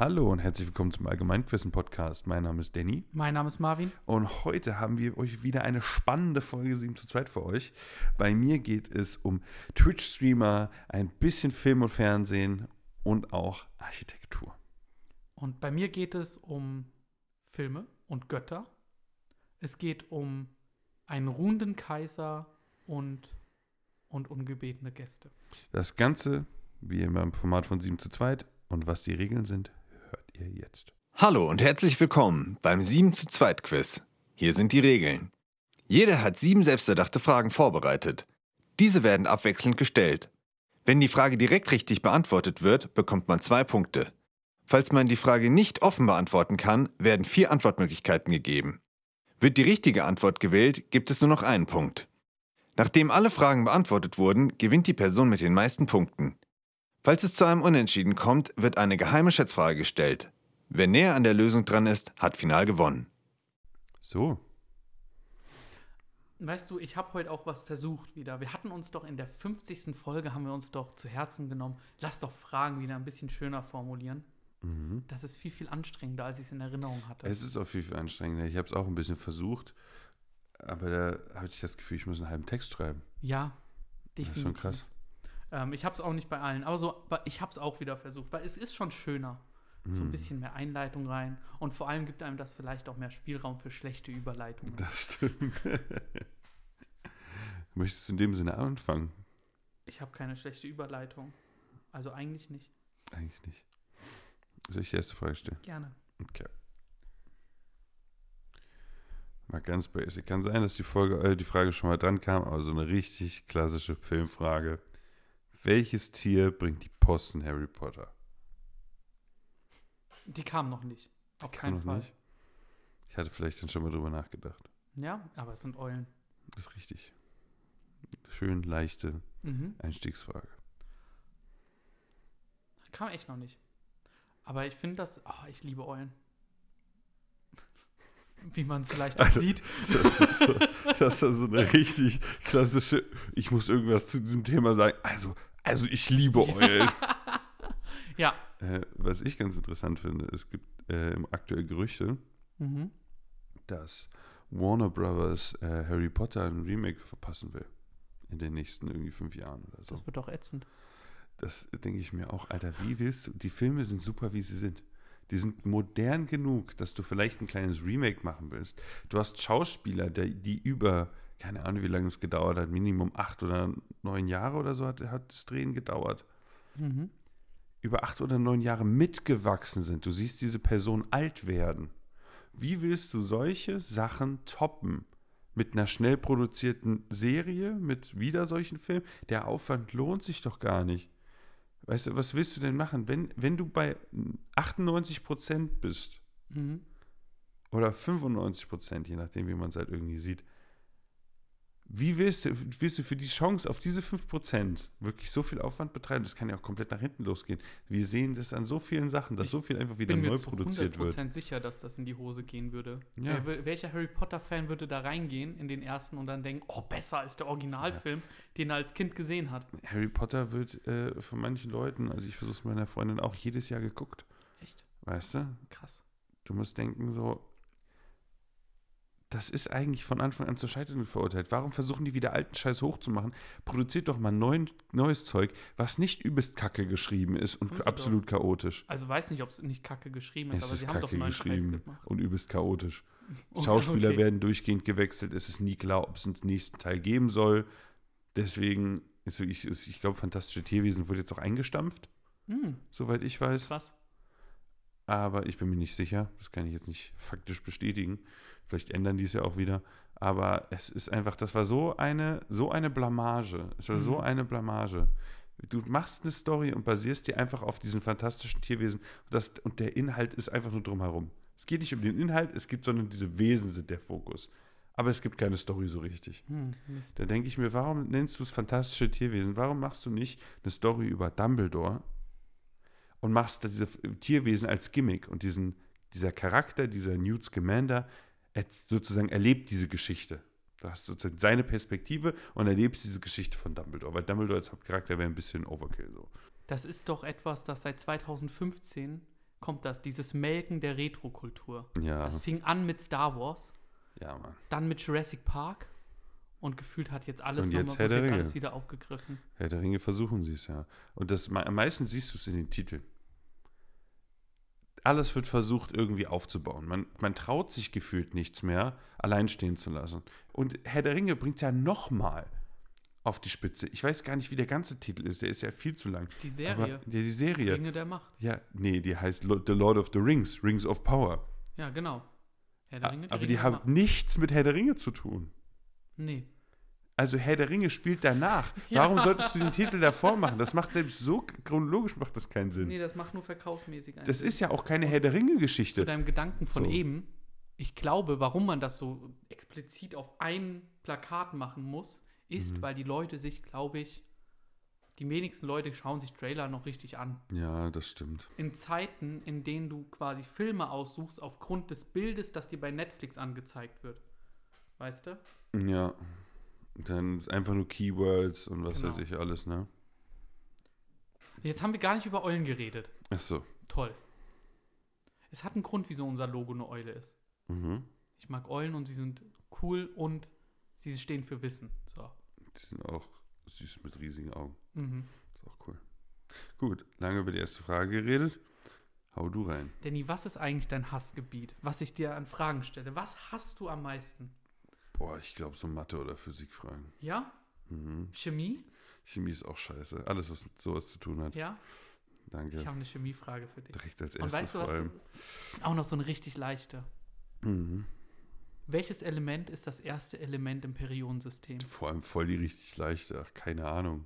Hallo und herzlich willkommen zum Allgemeinquissen-Podcast. Mein Name ist Danny Mein Name ist Marvin. und heute haben wir euch wieder eine spannende Folge 7 zu 2 für euch. Bei mir geht es um Twitch-Streamer, ein bisschen Film und Fernsehen und auch Architektur. Und bei mir geht es um Filme und Götter. Es geht um einen ruhenden Kaiser und, und ungebetene Gäste. Das Ganze, wie immer im Format von 7 zu 2 und was die Regeln sind, ihr jetzt. Hallo und herzlich willkommen beim 7 zu 2 Quiz. Hier sind die Regeln. Jeder hat sieben selbsterdachte Fragen vorbereitet. Diese werden abwechselnd gestellt. Wenn die Frage direkt richtig beantwortet wird, bekommt man zwei Punkte. Falls man die Frage nicht offen beantworten kann, werden vier Antwortmöglichkeiten gegeben. Wird die richtige Antwort gewählt, gibt es nur noch einen Punkt. Nachdem alle Fragen beantwortet wurden, gewinnt die Person mit den meisten Punkten. Falls es zu einem Unentschieden kommt, wird eine geheime Schätzfrage gestellt. Wer näher an der Lösung dran ist, hat final gewonnen. So, Weißt du, ich habe heute auch was versucht wieder. Wir hatten uns doch in der 50. Folge, haben wir uns doch zu Herzen genommen, lass doch Fragen wieder ein bisschen schöner formulieren. Das ist viel, viel anstrengender, als ich es in Erinnerung hatte. es ist auch viel, viel anstrengender. Ich habe es auch ein bisschen versucht, aber da hatte ich das Gefühl, ich muss einen halben Text schreiben. ja, Das definitiv. ist schon krass. Ähm, ich habe es auch nicht bei allen, aber so, ich habe es auch wieder versucht, weil es ist schon schöner. So Hm. ein bisschen mehr Einleitung rein. Und vor allem gibt einem das vielleicht auch mehr Spielraum für schlechte Überleitungen. Das stimmt. Möchtest du in dem Sinne anfangen? Ich habe keine schlechte Überleitung. Also eigentlich nicht. Eigentlich nicht. Soll ich die erste Frage stellen? Gerne. Okay. Mal ganz basic. Kann sein, dass die Folge, äh, die Frage schon mal dran kam, aber so eine richtig klassische Filmfrage. Welches Tier bringt die Post in Harry Potter? Die kam noch nicht. Auf keinen Fall. nicht. Ich hatte vielleicht dann schon mal drüber nachgedacht. Ja, aber es sind Eulen. Das ist richtig. Schön leichte Mhm. Einstiegsfrage. Kam echt noch nicht. Aber ich finde das. Oh, ich liebe Eulen. Wie man es vielleicht auch Also- sieht. Das ist, so, das ist so eine richtig klassische. Ich muss irgendwas zu diesem Thema sagen. Also, also ich liebe Eulen. Ja. Äh, was ich ganz interessant finde, es gibt äh, aktuell Gerüchte, Mhm. dass Warner Brothers äh, Harry Potter ein Remake verpassen will. In den nächsten irgendwie fünf Jahren oder so. Das wird doch ätzend. Das denke ich mir auch, Alter, wie willst du? Die Filme sind super, wie sie sind. Die sind modern genug, dass du vielleicht ein kleines Remake machen willst. Du hast Schauspieler, die über, keine Ahnung, wie lange es gedauert hat, Minimum acht oder neun Jahre oder so hat, hat das Drehen gedauert. Mhm. Über acht oder neun Jahre mitgewachsen sind. Du siehst diese Person alt werden. Wie willst du solche Sachen toppen? Mit einer schnell produzierten Serie, mit wieder solchen Filmen? Der Aufwand lohnt sich doch gar nicht. Weißt du, was willst du denn machen? Wenn, wenn du bei 98% bist Mhm. oder 95%, je nachdem, wie man es halt irgendwie sieht, wie willst du, willst du für die Chance auf diese 5% wirklich so viel Aufwand betreiben? Das kann ja auch komplett nach hinten losgehen. Wir sehen das an so vielen Sachen, dass Ich so viel einfach wieder bin mir neu zu produziert wird. 100% sicher, dass das in die Hose gehen würde. Ja. Wer, welcher Harry Potter-Fan würde da reingehen in den ersten und dann denken, oh, besser als der Originalfilm, den er als Kind gesehen hat? Harry Potter wird äh, von manchen Leuten, also ich versuche es meiner Freundin auch jedes Jahr geguckt. Echt? Weißt du? Krass. Du musst denken, so, das ist eigentlich von Anfang an zur Scheiterung verurteilt. Warum versuchen die wieder alten Scheiß hochzumachen? Produziert doch mal neuen, neues Zeug, was nicht übelst kacke geschrieben ist und sie absolut chaotisch. Also weiß nicht, ob es nicht kacke geschrieben ist, Es aber ist sie haben doch kacke neuen Scheiß geschrieben gemacht. und übelst chaotisch. Oh, Schauspieler okay. werden durchgehend gewechselt. Es ist nie klar, ob es einen nächsten Teil geben soll. Deswegen, ist wirklich- ist- ich glaube, Fantastische Tierwesen wurde jetzt auch eingestampft, Hm, soweit ich weiß. krass. aber ich bin mir nicht sicher. Das kann ich jetzt nicht faktisch bestätigen. Vielleicht ändern die es ja auch wieder. Aber es ist einfach, das war so eine, so eine Blamage. Es war so Mhm. eine Blamage. Du machst eine Story und basierst die einfach auf diesen fantastischen Tierwesen. Und, das, und der Inhalt ist einfach nur drumherum. Es geht nicht um den Inhalt, es gibt, sondern diese Wesen sind der Fokus. Aber es gibt keine Story so richtig. Hm. Da denke ich mir, warum nennst du es fantastische Tierwesen? Warum machst du nicht eine Story über Dumbledore und machst diese Tierwesen als Gimmick und diesen, dieser Charakter, dieser Newt Scamander, er sozusagen erlebt diese Geschichte. Du hast sozusagen seine Perspektive und erlebst diese Geschichte von Dumbledore, weil Dumbledore als Hauptcharakter wäre ein bisschen Overkill so. Das ist doch etwas, das seit 2015 kommt das, dieses Melken der Retro-Kultur. Ja, Das fing an mit Star Wars, ja, Mann. dann mit Jurassic Park und gefühlt hat jetzt alles Und jetzt nochmal- Herr jetzt alles wieder aufgegriffen. Herr der Ringe versuchen sie es ja. Und das, am meisten siehst du es in den Titeln. Alles wird versucht irgendwie aufzubauen. Man, man traut sich gefühlt nichts mehr, allein stehen zu lassen. Und Herr der Ringe bringt es ja nochmal auf die Spitze. Ich weiß gar nicht, wie der ganze Titel ist. Der ist ja viel zu lang. Die Serie, Aber, ja, die Serie. Ringe der Macht. Ja, nee, die heißt The Lord of the Rings, Rings of Power. Ja, genau. Herr der Ringe, Aber Ringe die der haben nichts mit Herr der Ringe zu tun. Nee. Also Herr der Ringe spielt danach. Ja. Warum solltest du den Titel davor machen? Das macht selbst so chronologisch macht das keinen Sinn. Nee, das macht nur verkaufsmäßig einen Das Sinn. ist ja auch keine Herr der Ringe-Geschichte. Zu deinem Gedanken von So. eben. Ich glaube, warum man das so explizit auf ein Plakat machen muss, ist, Mhm. weil die Leute sich, glaube ich, die wenigsten Leute schauen sich Trailer noch richtig an. Ja, das stimmt. In Zeiten, in denen du quasi Filme aussuchst aufgrund des Bildes, das dir bei Netflix angezeigt wird. Weißt du? Ja. Dann ist einfach nur Keywords und was Genau. weiß ich alles, ne? Jetzt haben wir gar nicht über Eulen geredet. Ach so. Toll. Es hat einen Grund, wieso unser Logo eine Eule ist. Mhm. Ich mag Eulen und sie sind cool und sie stehen für Wissen. So. Die sind auch süß mit riesigen Augen. Mhm. Ist auch cool. Gut, lange über die erste Frage geredet. Hau du rein. Danny, was ist eigentlich dein Hassgebiet, was ich dir an Fragen stelle? Was hasst du am meisten? Boah, ich glaube so Mathe- oder Physikfragen. Ja? Mhm. Chemie? Chemie ist auch scheiße. Alles, was mit sowas zu tun hat. Ja? Danke. Ich habe eine Chemiefrage für dich. Direkt als Und erstes weißt du vor was? allem. Auch noch so eine richtig leichte. Mhm. Welches Element ist das erste Element im Periodensystem? Vor allem voll die richtig leichte. Ach, keine Ahnung.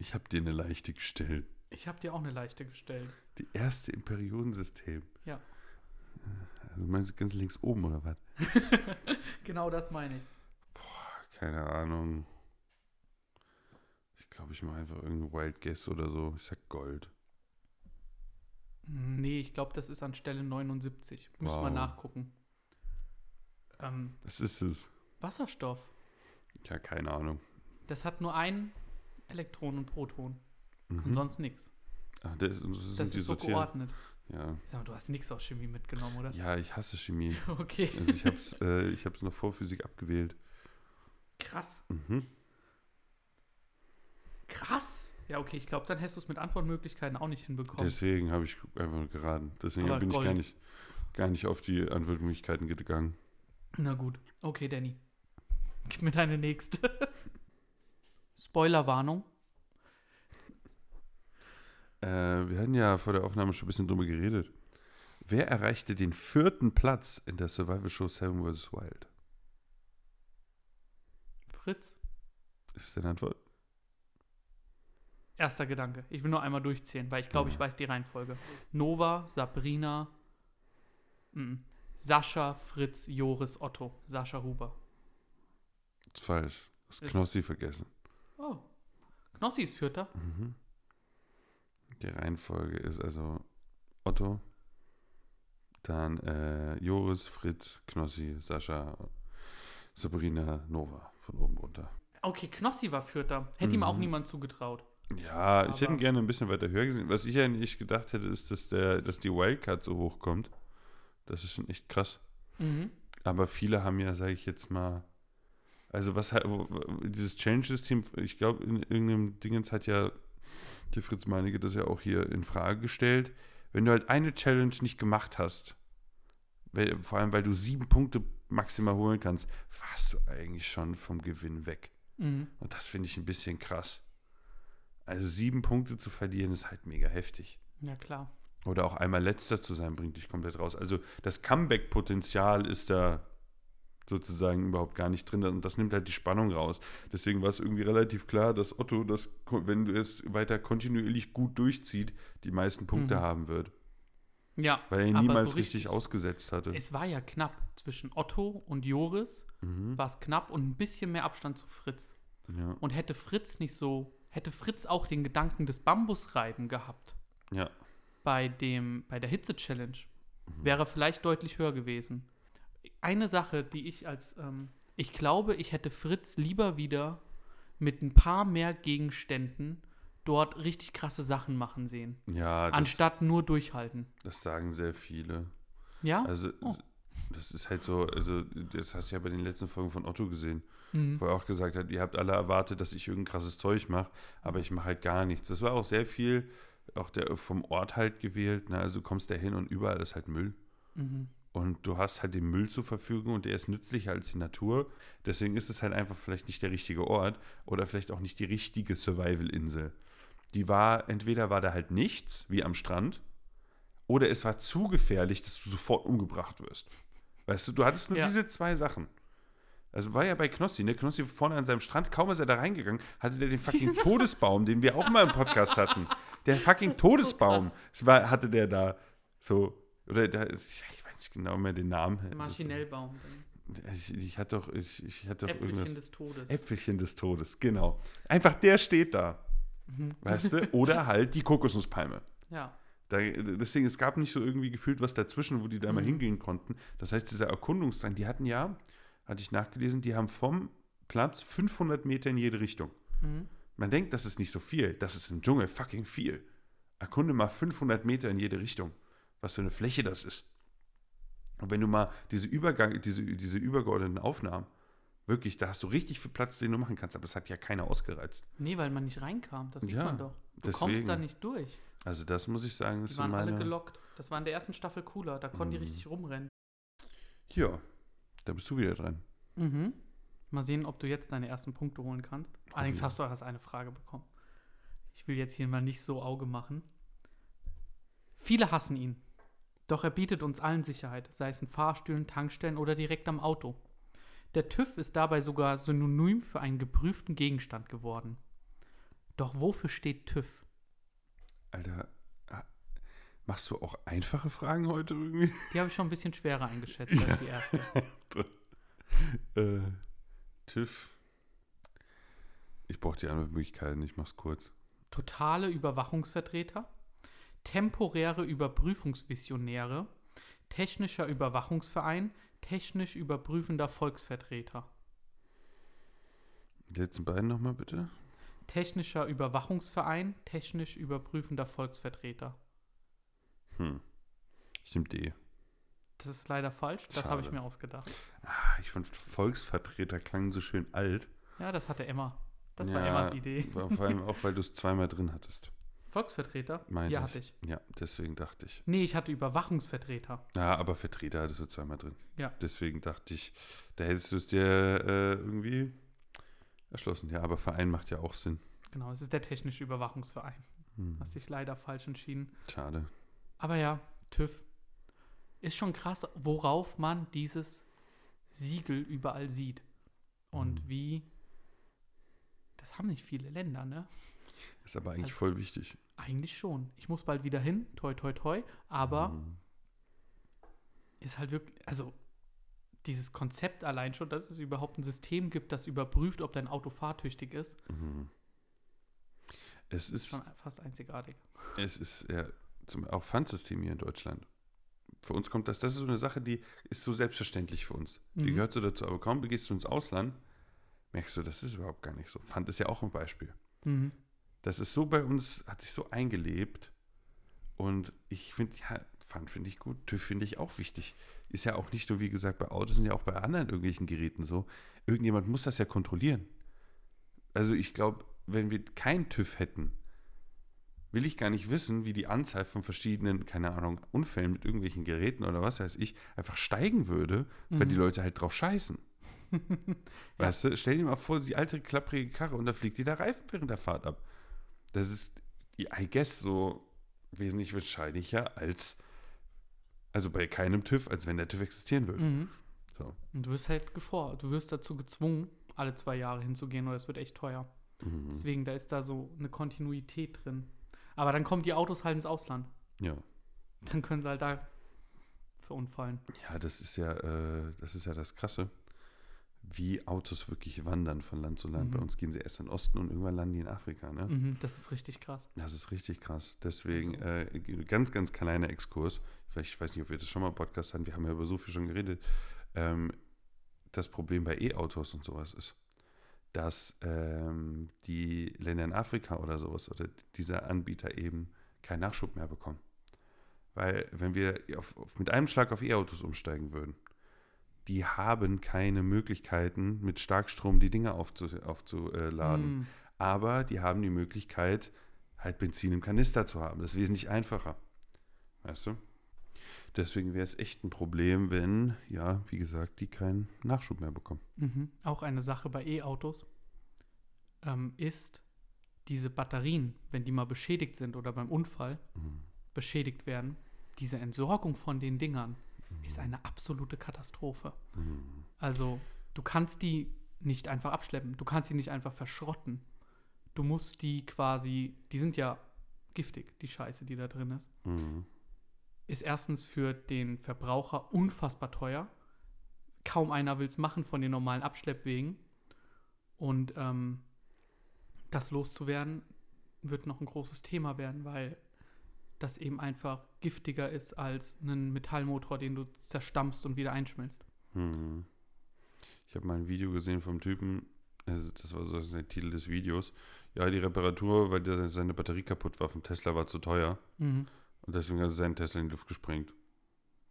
Ich habe dir eine leichte gestellt. Ich habe dir auch eine leichte gestellt. Die erste im Periodensystem. Ja. Also meinst du ganz links oben oder was? Genau das meine ich. Keine Ahnung. Ich glaube, ich mache einfach irgendeinen Wild Guess oder so. Ich sag Gold. Nee, ich glaube, das ist an Stelle 79. Müssen wir Wow. nachgucken. Ähm, Was ist es? Wasserstoff. Ja, keine Ahnung. Das hat nur ein Elektron und Proton. Und Mhm. sonst nichts. Ach, das, das Das die ist so geordnet. Ja. Sag mal, du hast nichts aus Chemie mitgenommen, oder? ja, ich hasse Chemie. Okay. Also ich habe es äh, ich hab's noch vor Physik abgewählt. Krass. Mhm. Krass. Ja, okay, ich glaube, dann hättest du es mit Antwortmöglichkeiten auch nicht hinbekommen. Deswegen habe ich einfach geraten. Deswegen Aber bin ich gar Gold. nicht, gar nicht auf die Antwortmöglichkeiten gegangen. Na gut. Okay, Danny. Gib mir deine nächste. Spoilerwarnung. Äh, wir hatten ja vor der Aufnahme schon ein bisschen drüber geredet. Wer erreichte den vierten Platz in der Survival Show Seven vs. Wild? Fritz. Ist deine Antwort? Erster Gedanke. Ich will nur einmal durchzählen, weil ich glaube, ich Ja. weiß die Reihenfolge. Nova, Sabrina, mm, Sascha, Fritz, Joris, Otto. Sascha Huber. Ist falsch. Du hast Ist- Knossi vergessen. Oh. Knossi ist Vierter. Mhm. Die Reihenfolge ist also Otto, dann äh, Joris, Fritz, Knossi, Sascha, Sabrina, Nova von oben runter. Okay, Knossi war Vierter. Hätte ihm auch Mhm. niemand zugetraut. Ja, ich hätte Aber- ihn gerne ein bisschen weiter höher gesehen. Was ich ja nicht gedacht hätte, ist, dass, der, dass die Wildcard so hoch kommt. Das ist schon echt krass. Mhm. Aber viele haben ja, sage ich jetzt mal, also was dieses Change-System, ich glaube, in irgendeinem Dingens hat ja der Fritz Meinecke das ja auch hier in Frage gestellt. Wenn du halt eine Challenge nicht gemacht hast, weil, vor allem weil du sieben Punkte maximal holen kannst, warst du eigentlich schon vom Gewinn weg. Mhm. Und das finde ich ein bisschen krass. Also sieben Punkte zu verlieren ist halt mega heftig. Ja, klar. Oder auch einmal letzter zu sein, bringt dich komplett raus. Also das Comeback-Potenzial ist da sozusagen überhaupt gar nicht drin. Und das nimmt halt die Spannung raus. Deswegen war es irgendwie relativ klar, dass Otto, das, wenn du es weiter kontinuierlich gut durchzieht, die meisten Punkte Mhm. haben wird. Ja, Weil er ihn niemals so richtig, ausgesetzt hatte. Es war ja knapp. Zwischen Otto und Joris Mhm. war es knapp und ein bisschen mehr Abstand zu Fritz. Ja. Und hätte Fritz nicht so, hätte Fritz auch den Gedanken des Bambusreiben gehabt ja. bei, dem, bei der Hitze-Challenge, wäre er vielleicht deutlich höher gewesen. Eine Sache, die ich als, ähm, ich glaube, ich hätte Fritz lieber wieder mit ein paar mehr Gegenständen dort richtig krasse Sachen machen sehen. Ja, das, Anstatt nur durchhalten. das sagen sehr viele. Ja? Also, Oh. das ist halt so, also, das hast du ja bei den letzten Folgen von Otto gesehen, Mhm. wo er auch gesagt hat, ihr habt alle erwartet, dass ich irgendein krasses Zeug mache, aber ich mache halt gar nichts. Das war auch sehr viel, auch der vom Ort halt gewählt. Ne? Also, du kommst da hin und überall ist halt Müll. Mhm. Und du hast halt den Müll zur Verfügung und der ist nützlicher als die Natur. Deswegen ist es halt einfach vielleicht nicht der richtige Ort oder vielleicht auch nicht die richtige Survival-Insel. Die war, entweder war da halt nichts, wie am Strand, oder es war zu gefährlich, dass du sofort umgebracht wirst. Weißt du, du hattest nur Ja. diese zwei Sachen. Also war ja bei Knossi, ne? Knossi vorne an seinem Strand, kaum ist er da reingegangen, hatte der den fucking Todesbaum, den wir auch mal im Podcast hatten. Der fucking so Todesbaum. Es war, hatte der da so, oder da, ich nicht genau mehr den Namen. Maschinellbaum. Ich, ich hatte doch, ich, ich hatte doch Äpfelchen irgendwas. des Todes. Äpfelchen des Todes, genau. Einfach der steht da. Mhm. Weißt du? Oder halt die Kokosnusspalme. Ja. Da, deswegen, es gab nicht so irgendwie gefühlt was dazwischen, wo die da mal Mhm. hingehen konnten. Das heißt, dieser Erkundungsdrang, die hatten ja, hatte ich nachgelesen, die haben vom Platz 500 Meter in jede Richtung. Mhm. Man denkt, das ist nicht so viel. Das ist im Dschungel fucking viel. Erkunde mal 500 Meter in jede Richtung. Was für eine Fläche das ist. Und wenn du mal diese, Übergang, diese, diese übergeordneten Aufnahmen, wirklich, da hast du richtig viel Platz, den du machen kannst. Aber das hat ja keiner ausgereizt. Nee, weil man nicht reinkam. Das sieht Ja, man doch. Du deswegen. kommst da nicht durch. Also das muss ich sagen, ist Die waren alle meine... gelockt. Das war in der ersten Staffel cooler. Da konnten die Mhm. richtig rumrennen. Ja, da bist du wieder dran. Mhm. Mal sehen, ob du jetzt deine ersten Punkte holen kannst. Allerdings hast du auch erst eine Frage bekommen. Ich will jetzt hier mal nicht so Auge machen. Viele hassen ihn. Doch er bietet uns allen Sicherheit, sei es in Fahrstühlen, Tankstellen oder direkt am Auto. Der TÜV ist dabei sogar synonym für einen geprüften Gegenstand geworden. Doch wofür steht TÜV? Alter, machst du auch einfache Fragen heute irgendwie? Die habe ich schon ein bisschen schwerer eingeschätzt als die erste. äh, TÜV. Ich brauche die anderen Möglichkeiten, ich mach's kurz. totale Überwachungsvertreter, temporäre Überprüfungsvisionäre, technischer Überwachungsverein, technisch überprüfender Volksvertreter. Die letzten beiden nochmal bitte. Technischer Überwachungsverein, technisch überprüfender Volksvertreter. Hm. Ich nehme D. Das ist leider falsch, das habe ich mir ausgedacht. Ah, ich fand Volksvertreter klang so schön alt. Ja, das hatte Emma. Das war Ja, Emmas Idee. War vor allem auch, weil du es zweimal drin hattest. Volksvertreter? Meinte ja, ich. hatte ich. Ja, deswegen dachte ich. Nee, ich hatte Überwachungsvertreter. Ja, aber Vertreter hattest du zweimal drin. Ja. Deswegen dachte ich, da hättest du es dir äh, irgendwie erschlossen. Ja, aber Verein macht ja auch Sinn. Genau, es ist der technische Überwachungsverein. Hm. Hast dich leider falsch entschieden. Schade. Aber ja, TÜV. Ist schon krass, worauf man dieses Siegel überall sieht. Und Mhm. wie. Das haben nicht viele Länder, ne? Ist aber eigentlich Also- voll wichtig. Eigentlich schon. Ich muss bald wieder hin, toi, toi, toi. Aber Mhm. ist halt wirklich. Also, dieses Konzept allein schon, dass es überhaupt ein System gibt, das überprüft, ob dein Auto fahrtüchtig ist, Mhm. Es ist ist, schon fast einzigartig. es ist ja zum, auch Pfandsystem hier in Deutschland. Für uns kommt das, das ist so eine Sache, die ist so selbstverständlich für uns. Die Mhm. gehört so dazu. Aber kaum begehst du ins Ausland, merkst du, das ist überhaupt gar nicht so. Pfand ist ja auch ein Beispiel. Mhm. Das ist so bei uns, hat sich so eingelebt. Und ich finde, ja, Pfand finde ich gut, TÜV finde ich auch wichtig. Ist ja auch nicht nur, wie gesagt, bei Autos, sind ja auch bei anderen irgendwelchen Geräten so. Irgendjemand muss das ja kontrollieren. Also ich glaube, wenn wir keinen TÜV hätten, will ich gar nicht wissen, wie die Anzahl von verschiedenen, keine Ahnung, Unfällen mit irgendwelchen Geräten oder was weiß ich, einfach steigen würde, weil die Mhm. Leute halt drauf scheißen. Weißt du, stell dir mal vor, die alte klapprige Karre und da fliegt dir der Reifen während der Fahrt ab. Das ist, I guess, so wesentlich wahrscheinlicher als, also bei keinem TÜV, als wenn der TÜV existieren würde. Mhm. So. Und du wirst halt gefor du wirst dazu gezwungen, alle zwei Jahre hinzugehen oder es wird echt teuer. Mhm. Deswegen, da ist da so eine Kontinuität drin. Aber dann kommen die Autos halt ins Ausland. Ja. Dann können sie halt da verunfallen. Ja, das ist ja, äh, das ist ja das Krasse, wie Autos wirklich wandern von Land zu Land. Mhm. Bei uns gehen sie erst in den Osten und irgendwann landen die in Afrika, ne? Mhm, das ist richtig krass. Das ist richtig krass. Deswegen, Also. äh, ganz, ganz kleiner Exkurs. Vielleicht, ich weiß nicht, ob wir das schon mal im Podcast hatten, wir haben ja über so viel schon geredet. Ähm, das Problem bei E-Autos und sowas ist, dass ähm, die Länder in Afrika oder sowas oder dieser Anbieter eben keinen Nachschub mehr bekommen. Weil wenn wir auf, auf, mit einem Schlag auf E-Autos umsteigen würden, die haben keine Möglichkeiten, mit Starkstrom die Dinge aufzu, aufzuladen. Mm. Aber die haben die Möglichkeit, halt Benzin im Kanister zu haben. Das ist wesentlich einfacher. Weißt du? Deswegen wäre es echt ein Problem, wenn, ja, wie gesagt, die keinen Nachschub mehr bekommen. Mhm. Auch eine Sache bei E-Autos ähm, ist, diese Batterien, wenn die mal beschädigt sind oder beim Unfall Mhm. beschädigt werden, diese Entsorgung von den Dingern ist eine absolute Katastrophe. Mhm. Also, du kannst die nicht einfach abschleppen, du kannst sie nicht einfach verschrotten. Du musst die quasi, die sind ja giftig, die Scheiße, die da drin ist. Mhm. Ist erstens für den Verbraucher unfassbar teuer. Kaum einer will es machen von den normalen Abschleppwegen. Und ähm, das loszuwerden wird noch ein großes Thema werden, weil das eben einfach giftiger ist als ein Metallmotor, den du zerstampfst und wieder einschmilzt. Mhm. Ich habe mal ein Video gesehen vom Typen, also das war so der Titel des Videos. Ja, die Reparatur, weil der, seine Batterie kaputt war vom Tesla, war zu teuer. Mhm. Und deswegen hat er seinen Tesla in die Luft gesprengt.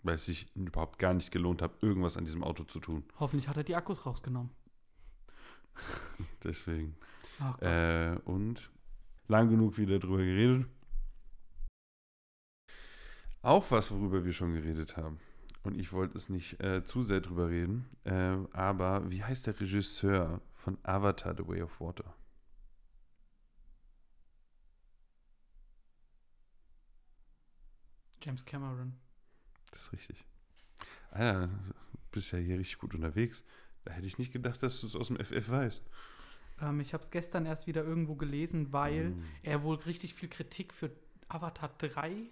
Weil es sich überhaupt gar nicht gelohnt hat, irgendwas an diesem Auto zu tun. Hoffentlich hat er die Akkus rausgenommen. Deswegen. Äh, und lang genug wieder drüber geredet. Auch was, worüber wir schon geredet haben. Und ich wollte es nicht äh, zu sehr drüber reden. Äh, aber wie heißt der Regisseur von Avatar The Way of Water? James Cameron. Das ist richtig. Alter, du bist ja hier richtig gut unterwegs. Da hätte ich nicht gedacht, dass du es aus dem FF weißt. Ähm, ich habe es gestern erst wieder irgendwo gelesen, weil Mm. er wohl richtig viel Kritik für Avatar 3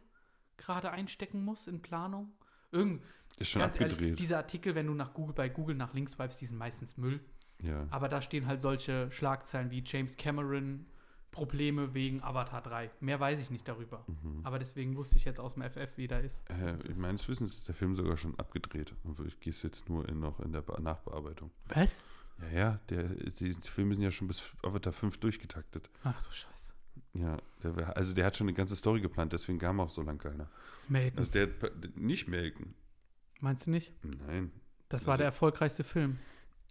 gerade einstecken muss in Planung. Irgend, Ist schon abgedreht. ehrlich, diese Artikel, wenn du nach Google bei Google nach links swipes, die sind meistens Müll. ja. Aber da stehen halt solche Schlagzeilen wie James Cameron Probleme wegen Avatar 3. Mehr weiß ich nicht darüber. Mhm. Aber deswegen wusste ich jetzt aus dem FF, wie der ist. Äh, ich meines Wissens ist der Film sogar schon abgedreht. Und ich gehe jetzt nur in, noch in der Be Nachbearbeitung. Was? Ja, ja, der, die Filme sind ja schon bis Avatar 5 durchgetaktet. Ach du Scheiße. Ja, der, also der hat schon eine ganze Story geplant, deswegen kam auch so lang keiner. Melken. Also der nicht melken. Meinst du nicht? Nein. Das war Also- der erfolgreichste Film.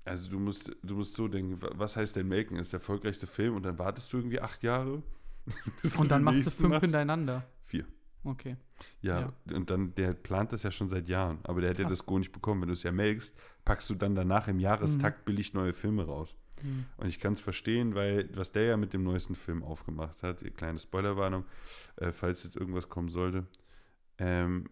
Also du musst, du musst so denken, wa- was heißt denn melken? Ist der erfolgreichste Film und dann wartest du irgendwie acht Jahre? Und dann machst du fünf machst? hintereinander. Vier. Okay. Ja, und dann, der plant das ja schon seit Jahren, aber der hat ja das Go nicht bekommen. Wenn du es ja melkst, packst du dann danach im Jahrestakt Mhm. billig neue Filme raus. Hm. Und ich kann es verstehen, weil was der ja mit dem neuesten Film aufgemacht hat, kleine Spoilerwarnung, äh, falls jetzt irgendwas kommen sollte, ähm,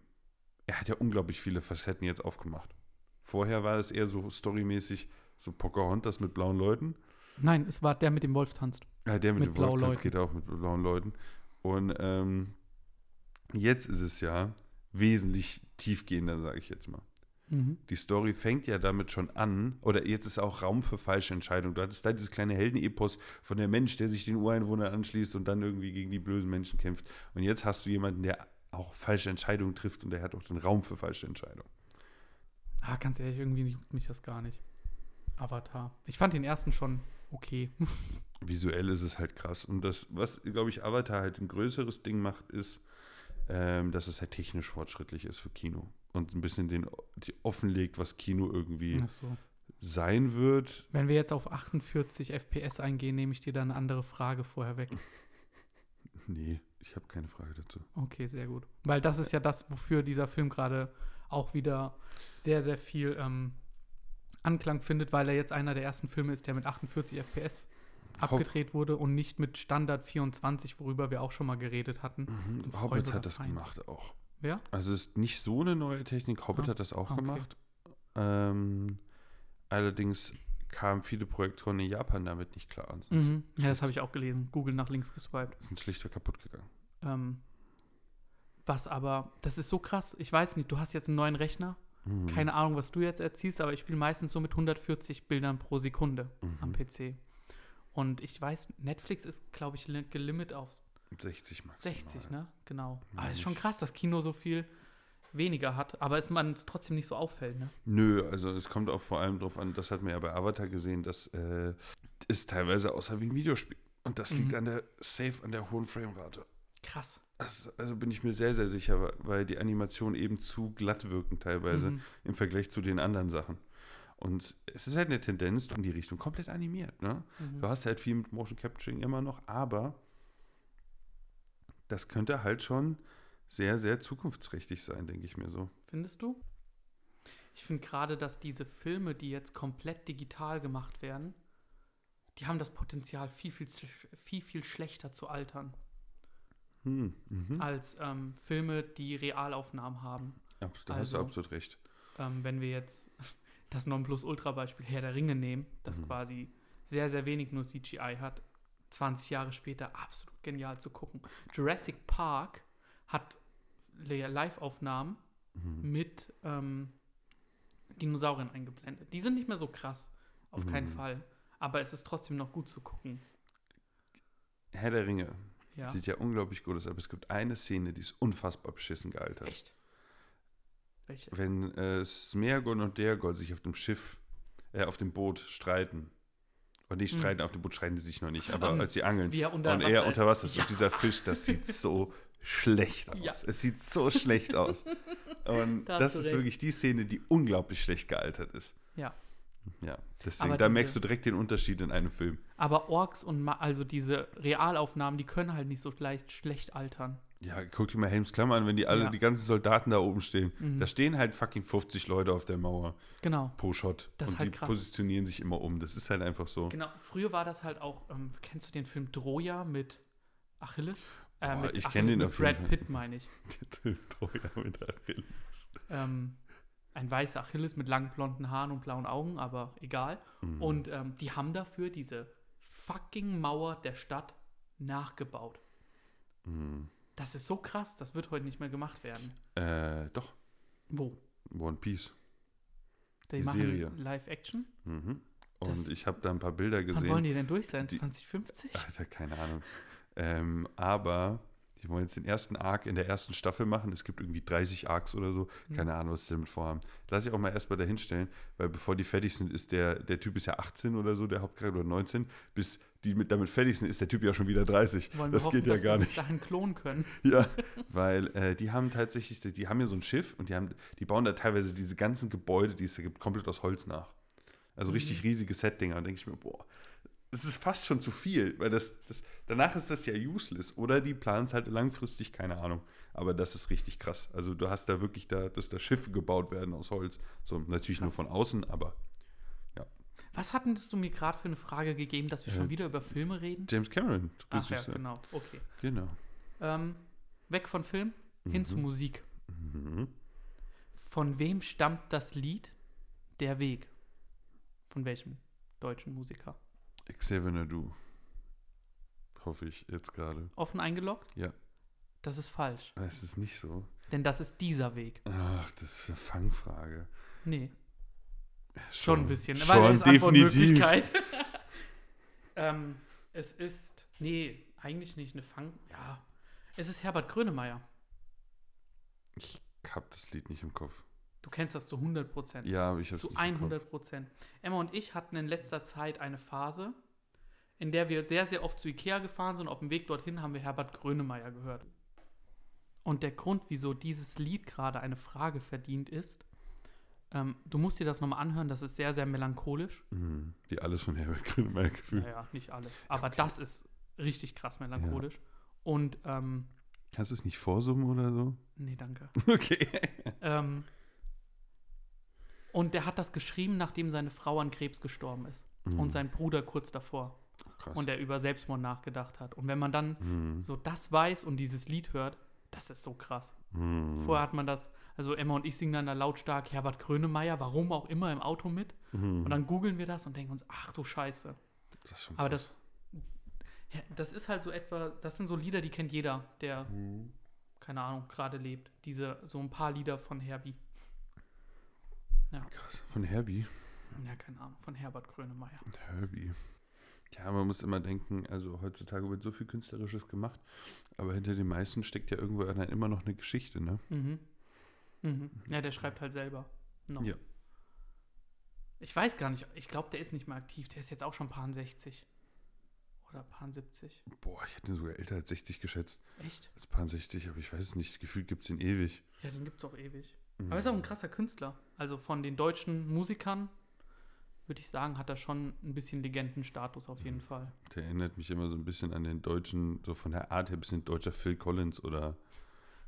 er hat ja unglaublich viele Facetten jetzt aufgemacht. Vorher war es eher so storymäßig, so Pocahontas mit blauen Leuten. Nein, es war der mit dem Wolf tanzt. Ja, der mit, Mit dem Wolf, Leuten. geht auch mit blauen Leuten. Und ähm, jetzt ist es ja wesentlich tiefgehender, sage ich jetzt mal. Mhm. Die Story fängt ja damit schon an, oder jetzt ist auch Raum für falsche Entscheidungen. Du hattest da dieses kleine Heldenepos von der Mensch, der sich den Ureinwohnern anschließt und dann irgendwie gegen die bösen Menschen kämpft. Und jetzt hast du jemanden, der auch falsche Entscheidungen trifft und der hat auch den Raum für falsche Entscheidungen. Ah, ganz ehrlich, irgendwie juckt mich das gar nicht. Avatar. Ich fand den ersten schon okay. Visuell ist es halt krass. Und das, was, glaube ich, Avatar halt ein größeres Ding macht, ist, ähm, dass es halt technisch fortschrittlich ist für Kino. Und ein bisschen den offenlegt, was Kino irgendwie so. sein wird. Wenn wir jetzt auf 48 FPS eingehen, nehme ich dir dann eine andere Frage vorher weg. Nee, ich habe keine Frage dazu. Okay, sehr gut. Weil das ist ja das, wofür dieser Film gerade auch wieder sehr, sehr viel ähm, Anklang findet, weil er jetzt einer der ersten Filme ist, der mit 48 FPS abgedreht wurde und nicht mit Standard 24, worüber wir auch schon mal geredet hatten. Mhm, Hobbit hat das Feind. gemacht auch. Wer? Also es ist nicht so eine neue Technik. Hobbit Ah, hat das auch okay. gemacht. Ähm, allerdings kamen viele Projektoren in Japan damit nicht klar. Sind, Mhm. Ja, das habe ich auch gelesen. Google nach links geswiped. sind schlichtweg kaputt gegangen. Ähm, was aber, das ist so krass. Ich weiß nicht, du hast jetzt einen neuen Rechner. Mhm. Keine Ahnung, was du jetzt erzielst, aber ich spiele meistens so mit 140 Bildern pro Sekunde am Mhm. PC. Und ich weiß, Netflix ist, glaube ich, li- gelimit auf 60 maximal. 60, ne? Genau. Mehr Aber ist schon krass, dass Kino so viel weniger hat, aber es man es trotzdem nicht so auffällt, ne? Nö, also es kommt auch vor allem darauf an, das hat man ja bei Avatar gesehen, dass äh, ist teilweise außer wie ein Videospiel. Und das liegt Mhm. an der Safe, an der hohen Framerate. Krass. Das, also bin ich mir sehr, sehr sicher, weil- weil die Animationen eben zu glatt wirken teilweise Mhm. im Vergleich zu den anderen Sachen. Und es ist halt eine Tendenz in die Richtung komplett animiert. Ne? Mhm. Du hast halt viel mit Motion Capturing immer noch, aber das könnte halt schon sehr, sehr zukunftsträchtig sein, denke ich mir so. Findest du? Ich finde gerade, dass diese Filme, die jetzt komplett digital gemacht werden, die haben das Potenzial, viel, viel, viel, viel schlechter zu altern, Hm. Mhm. als ähm, Filme, die Realaufnahmen haben. Abs- Da hast du also- absolut recht. Ähm, wenn wir jetzt das Nonplusultra-Beispiel Herr der Ringe nehmen, das Mhm. quasi sehr, sehr wenig nur CGI hat, 20 Jahre später absolut genial zu gucken. Jurassic Park hat Live-Aufnahmen Mhm. mit ähm, Dinosauriern eingeblendet. Die sind nicht mehr so krass, auf keinen Mhm. Fall. Aber es ist trotzdem noch gut zu gucken. Herr der Ringe Ja. sieht ja unglaublich gut aus, aber es gibt eine Szene, die ist unfassbar beschissen gealtert. Echt? Welche? Wenn äh, Smeagol und Dergol sich auf dem Schiff, äh, auf dem Boot streiten. Und nicht Mhm. streiten, auf dem Boot streiten die sich noch nicht, aber Ähm, als sie angeln. Und Wasser er unter Wasser ist. Ja. Und dieser Fisch, das sieht so schlecht aus. Ja. Es sieht so schlecht aus. Und Da das ist recht. wirklich die Szene, die unglaublich schlecht gealtert ist. Ja. Ja, deswegen, Aber da diese- merkst du direkt den Unterschied in einem Film. Aber Orks und Ma also diese Realaufnahmen, die können halt nicht so leicht schlecht altern. Ja, guck dir mal Helms Klammer an, wenn die alle, Ja. die ganzen Soldaten da oben stehen. Mhm. Da stehen halt fucking 50 Leute auf der Mauer Genau. pro Shot. Das und halt die krass. positionieren sich immer um. Das ist halt einfach so. Genau. Früher war das halt auch, ähm, kennst du den Film Troja mit Achilles? Äh, Boah, mit ich Achilles kenn den mit auf jeden Brad Fall. Pitt, meine ich. Der Troja mit Achilles. Ähm, ein weißer Achilles mit langen blonden Haaren und blauen Augen, aber egal. Mhm. Und ähm, die haben dafür diese fucking Mauer der Stadt nachgebaut. Mhm. Das ist so krass, das wird heute nicht mehr gemacht werden. Äh, doch, Wo? One Piece. Die, Die machen Serie. Live-Action? Mhm. Das- Und ich habe da ein paar Bilder Wann wollen gesehen. die denn durch sein? Die- 2050? Alter, keine Ahnung. Ähm, aber die wollen jetzt den ersten Arc in der ersten Staffel machen. Es gibt irgendwie 30 Arcs oder so. Hm. Keine Ahnung, was sie damit vorhaben. Lass ich auch mal erstmal dahinstellen, weil bevor die fertig sind, ist der, der Typ ist ja 18 oder so, der Hauptcharakter oder 19. Bis die mit, damit fertig sind, ist der Typ ja schon wieder 30. Wollen wir das hoffen, geht ja gar wir nicht. bis dahin klonen können. Ja, weil äh, die haben tatsächlich, die haben ja so ein Schiff und die haben, die bauen da teilweise diese ganzen Gebäude, die es da gibt, komplett aus Holz nach. Also Mhm. richtig riesige Set-Dinger. Und denke ich mir, boah, das ist fast schon zu viel, weil das, das, danach ist das ja useless. Oder die planen es halt langfristig, keine Ahnung. Aber das ist richtig krass. Also du hast da wirklich da, dass da Schiffe gebaut werden aus Holz. So, natürlich nur von außen, aber Was hattest du mir gerade für eine Frage gegeben, dass wir Äh, schon wieder über Filme reden? James Cameron. Ach ja, genau. Okay. Genau. Ähm, weg von Film, hin zu Musik. Mhm. Von wem stammt das Lied Der Weg? Von welchem deutschen Musiker? Xavier Nadu. Hoffe ich jetzt gerade. Offen eingeloggt? Ja. Das ist falsch. Es ist nicht so. Denn das ist dieser Weg. Ach, das ist eine Fangfrage. Nee, schon ein bisschen. Schon, weil ist definitiv. Ähm, es ist, nee, eigentlich nicht eine Fang, ja. Es ist Herbert Grönemeyer. Ich hab das Lied nicht im Kopf. Du kennst das zu 100 Prozent. Ja, ich hab's Zu nicht im Kopf. 100 Prozent. Emma und ich hatten in letzter Zeit eine Phase, in der wir sehr, sehr oft zu Ikea gefahren sind. Auf dem Weg dorthin haben wir Herbert Grönemeyer gehört. Und der Grund, wieso dieses Lied gerade eine Frage verdient, ist, ähm, du musst dir das nochmal anhören, das ist sehr, sehr melancholisch. Mhm. Wie alles von Herbert Grönemeyer gefühlt. Naja, nicht alle. Aber das ist richtig krass melancholisch. Und, ähm, Kannst du es nicht vorsummen oder so? nee, danke. Okay. Ähm, und der hat das geschrieben, nachdem seine Frau an Krebs gestorben ist. Mhm. Und sein Bruder kurz davor. Krass. Und er über Selbstmord nachgedacht hat. Und wenn man dann Mhm. so das weiß und dieses Lied hört, das ist so krass. Mhm. Vorher hat man das, also Emma und ich singen dann da lautstark Herbert Grönemeyer, warum auch immer, im Auto mit. Mhm. Und dann googeln wir das und denken uns, ach du Scheiße. Das Aber das, ja, das ist halt so etwa, das sind so Lieder, die kennt jeder, der, Mhm. keine Ahnung, gerade lebt. Diese, so ein paar Lieder von Herbie. Krass. Von Herbie. Ja, keine Ahnung, von Herbert Grönemeyer. Herbie. Ja, man muss immer denken, also heutzutage wird so viel Künstlerisches gemacht, aber hinter den meisten steckt ja irgendwo dann immer noch eine Geschichte, ne? Mhm. Mhm. Ja, der schreibt halt selber. Noch. Ja. Ich weiß gar nicht. Ich glaube, der ist nicht mehr aktiv. Der ist jetzt auch schon paar 60. Oder paar 70. Boah, ich hätte ihn sogar älter als 60 geschätzt. Echt? Als paar 60, aber ich weiß es nicht. Gefühlt gibt es ihn ewig. Ja, den gibt's auch ewig. Mhm. Aber er ist auch ein krasser Künstler. Also von den deutschen Musikern würde ich sagen, hat er schon ein bisschen Legendenstatus auf jeden Fall. Der erinnert mich immer so ein bisschen an den deutschen, so von der Art her, ein bisschen deutscher Phil Collins oder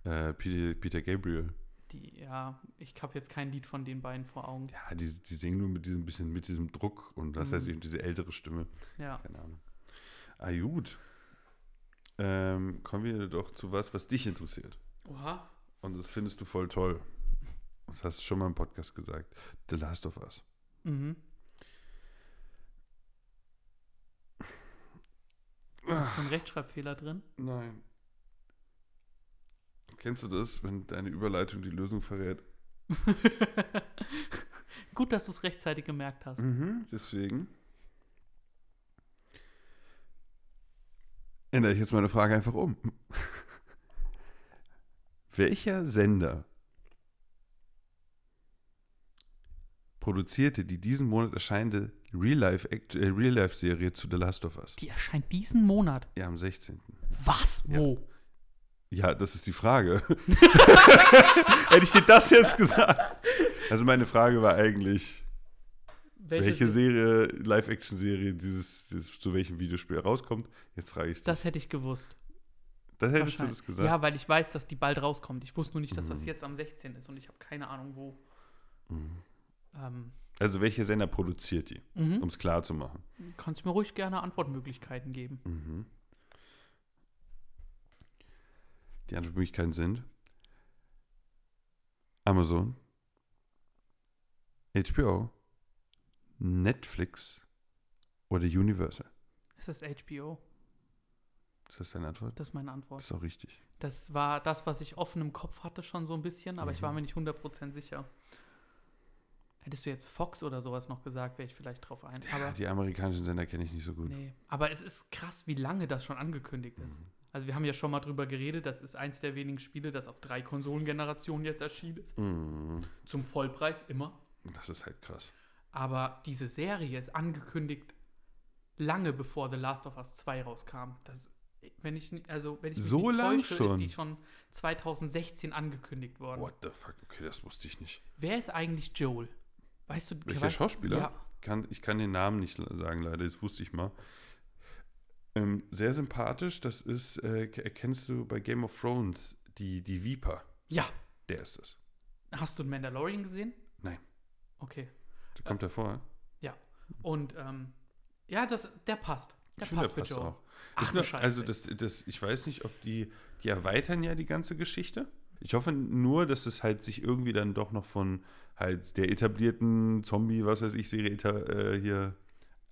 äh, Peter, Peter Gabriel. Die, ja, ich habe jetzt kein Lied von den beiden vor Augen. Ja, die, die singen nur mit diesem bisschen, mit diesem Druck und das Mhm. heißt eben diese ältere Stimme. Ja. Keine Ahnung. Ah, gut. Ähm, kommen wir doch zu was, was dich interessiert. Oha. Und das findest du voll toll. Das hast du schon mal im Podcast gesagt. The Last of Us. Mhm. Ist ein Rechtschreibfehler drin? Nein. Kennst du das, wenn deine Überleitung die Lösung verrät? Gut, dass du es rechtzeitig gemerkt hast. Mhm, deswegen. Ändere ich jetzt meine Frage einfach um. Welcher Sender produzierte die diesen Monat erscheinende Real-Life-Serie äh, Real zu The Last of Us? Die erscheint diesen Monat. Ja, am 16. Was? Ja. Wo? Ja, das ist die Frage. Hätte ich dir das jetzt gesagt? Also meine Frage war eigentlich, welche, Serie, Live-Action-Serie dieses, dieses zu welchem Videospiel rauskommt. Jetzt frage ich dich. Das hätte ich gewusst. Das hättest du das gesagt? Ja, weil ich weiß, dass die bald rauskommt. Ich wusste nur nicht, dass das Mhm. jetzt am 16. ist und ich habe keine Ahnung, wo. Mhm. Ähm, Also welche Sender produziert die, mhm. um es klar zu machen? Kannst mir ruhig gerne Antwortmöglichkeiten geben. Mhm. Die Antwortmöglichkeiten sind Amazon, HBO, Netflix oder Universal. Ist das HBO? Ist das deine Antwort? Das ist meine Antwort. Das ist auch richtig. Das war das, was ich offen im Kopf hatte, schon so ein bisschen, aber ich war Mhm. mir nicht 100% sicher. Hättest du jetzt Fox oder sowas noch gesagt, wäre ich vielleicht drauf ein. Aber, Die amerikanischen Sender kenne ich nicht so gut. nee. aber es ist krass, wie lange das schon angekündigt ist. Mhm. Also wir haben ja schon mal drüber geredet, das ist eins der wenigen Spiele, das auf drei Konsolengenerationen jetzt erschienen ist. Mhm. Zum Vollpreis immer. Das ist halt krass. Aber diese Serie ist angekündigt lange bevor The Last of Us 2 rauskam. Das, wenn ich, also, wenn ich mich So nicht täusche, schon? ist die schon 2016 angekündigt worden. What the fuck? Okay, das wusste ich nicht. Wer ist eigentlich Joel? Weißt du, Welcher Schauspieler? Ja, Kann, ich kann den Namen nicht sagen, leider. Das wusste ich mal. Ähm, sehr sympathisch. Das ist, äh, kennst du bei Game of Thrones die, die Viper? ja. Der ist es. Hast du Mandalorian gesehen? Nein. Okay. Der kommt davor. Und ähm, ja, das, der passt. Der Ich finde, passt der für passt Joel. auch. Ach Ist noch, Scheiße. also das, das, ich weiß nicht, ob die, die erweitern ja die ganze Geschichte. Ich hoffe nur, dass es halt sich irgendwie dann doch noch von halt der etablierten Zombie, was weiß ich, Serie äh, hier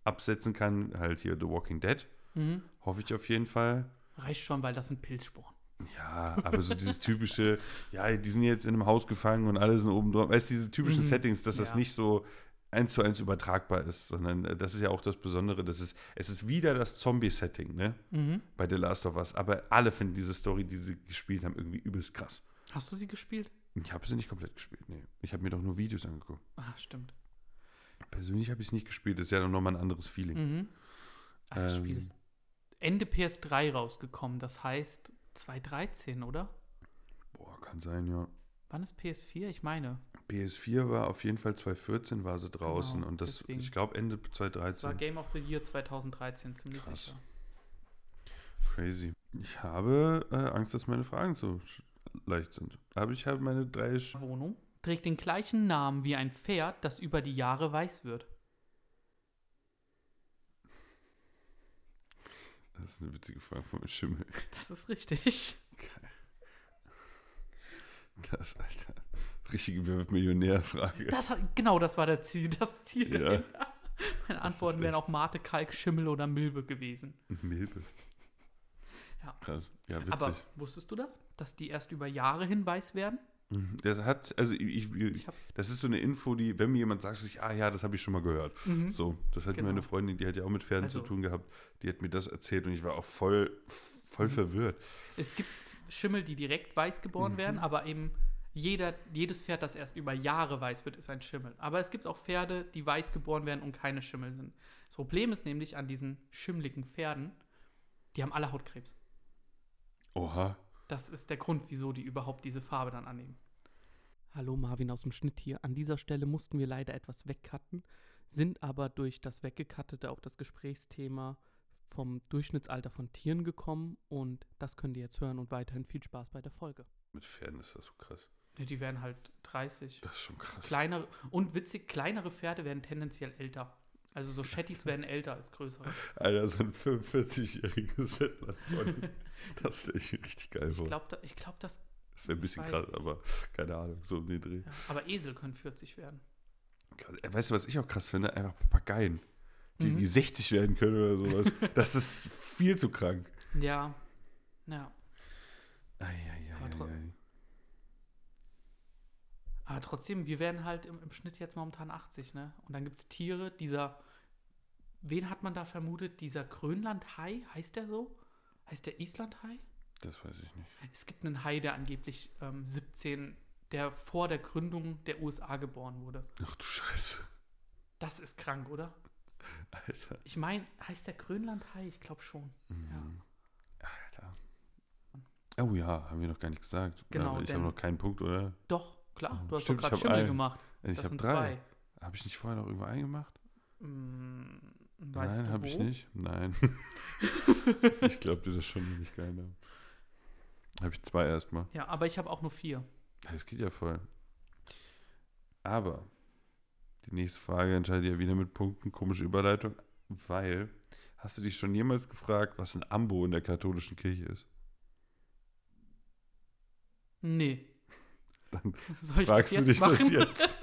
absetzen kann. Halt hier The Walking Dead. mhm. Hoffe ich auf jeden Fall. Reicht schon, weil das sind Pilzsporen. Ja, aber so dieses typische, ja, die sind jetzt in einem Haus gefangen und alle sind oben drauf. Weißt du, diese typischen Mhm. Settings, dass das Ja. nicht so eins zu eins übertragbar ist, sondern äh, das ist ja auch das Besondere. Das ist, es ist wieder das Zombie-Setting, ne? Mhm. Bei The Last of Us. Aber alle finden diese Story, die sie gespielt haben, irgendwie übelst krass. Hast du sie gespielt? Ich habe sie nicht komplett gespielt, nee. Ich habe mir doch nur Videos angeguckt. Ah, stimmt. Persönlich habe ich es nicht gespielt. Das ist ja noch mal ein anderes Feeling. Mhm. Ach, das Spiel Ähm. ist Ende PS3 rausgekommen. Das heißt 2013, oder? Boah, kann sein, ja. Wann ist PS4? Ich meine. PS4 war auf jeden Fall 2014 war sie draußen Genau, und das, deswegen. ich glaube Ende Das war 2013. Game of the Year 2013, ziemlich Krass. sicher. Crazy. Ich habe äh, Angst, dass meine Fragen so leicht sind. Aber ich habe meine drei. Sch Wohnung trägt den gleichen Namen wie ein Pferd, das über die Jahre weiß wird. das ist eine witzige Frage von Schimmel. Das ist richtig. Das, Alter. Richtige Millionär-Frage. Das genau, das war der Ziel, das Ziel Ja. dahinter. Meine Antworten wären auch Mate, Kalk, Schimmel oder Milbe gewesen. Milbe. Ja. Krass. Ja, witzig. Aber wusstest du das? Dass die erst über Jahre hin weiß werden? Mhm. das hat, also ich, ich, das ist so eine Info, die, wenn mir jemand sagt, ich, ah ja, das habe ich schon mal gehört. mhm. So, das hat Genau. meine Freundin, die hat ja auch mit Pferden Also- zu tun gehabt, die hat mir das erzählt und ich war auch voll, voll Mhm. verwirrt. Es gibt Schimmel, die direkt weiß geboren Mhm. werden, aber eben Jeder, jedes Pferd, das erst über Jahre weiß wird, ist ein Schimmel. Aber es gibt auch Pferde, die weiß geboren werden und keine Schimmel sind. Das Problem ist nämlich an diesen schimmligen Pferden, die haben alle Hautkrebs. Oha. Das ist der Grund, wieso die überhaupt diese Farbe dann annehmen. Hallo Marvin aus dem Schnitt hier. An dieser Stelle mussten wir leider etwas wegcutten, sind aber durch das Weggecuttete auf das Gesprächsthema vom Durchschnittsalter von Tieren gekommen und das könnt ihr jetzt hören und weiterhin viel Spaß bei der Folge. Mit Pferden ist das so krass. Ja, die werden halt 30. Das ist schon krass. Kleinere, und witzig, kleinere Pferde werden tendenziell älter. Also so Shetties werden älter als größere. Alter, so ein 45-jähriges Shetland-Pony. das stelle ich richtig geil Ich vor. glaube, da, ich glaub, das. Das wäre ein bisschen krass, aber keine Ahnung, so um den Dreh. Ja, aber Esel können 40 werden. Weißt du, was ich auch krass finde? Einfach Papageien, die Mhm. irgendwie 60 werden können oder sowas. das ist viel zu krank. Ja. Ja. Ei, ei, ei. Aber trotzdem, wir werden halt im, im Schnitt jetzt momentan 80, ne? Und dann gibt es Tiere, dieser. Wen hat man da vermutet? Dieser Grönlandhai, heißt der so? Heißt der Islandhai? Das weiß ich nicht. Es gibt einen Hai, der angeblich ähm, 17, der vor der Gründung der USA geboren wurde. Ach du Scheiße. Das ist krank, oder? Alter. Ich meine, heißt der Grönlandhai? Ich glaube schon. Mhm. Alter. Oh ja, haben wir noch gar nicht gesagt. Genau, ich habe noch keinen Punkt, oder? Doch, klar. Oh, Du hast stimmt, doch ich gerade Schimmel einen. gemacht. Ich das habe drei. Habe ich nicht vorher noch irgendwo eingemacht? Hm, weißt Nein, habe ich nicht. Nein. ich glaube dir das schon, wenn ich keinen habe. Habe ich zwei erstmal. Ja, aber ich habe auch nur vier. Das geht ja voll. Aber die nächste Frage entscheidet ja wieder mit Punkten. Komische Überleitung. Weil, hast du dich schon jemals gefragt, was ein Ambo in der katholischen Kirche ist? Nee. Dann Soll ich fragst das du dich das machen? jetzt.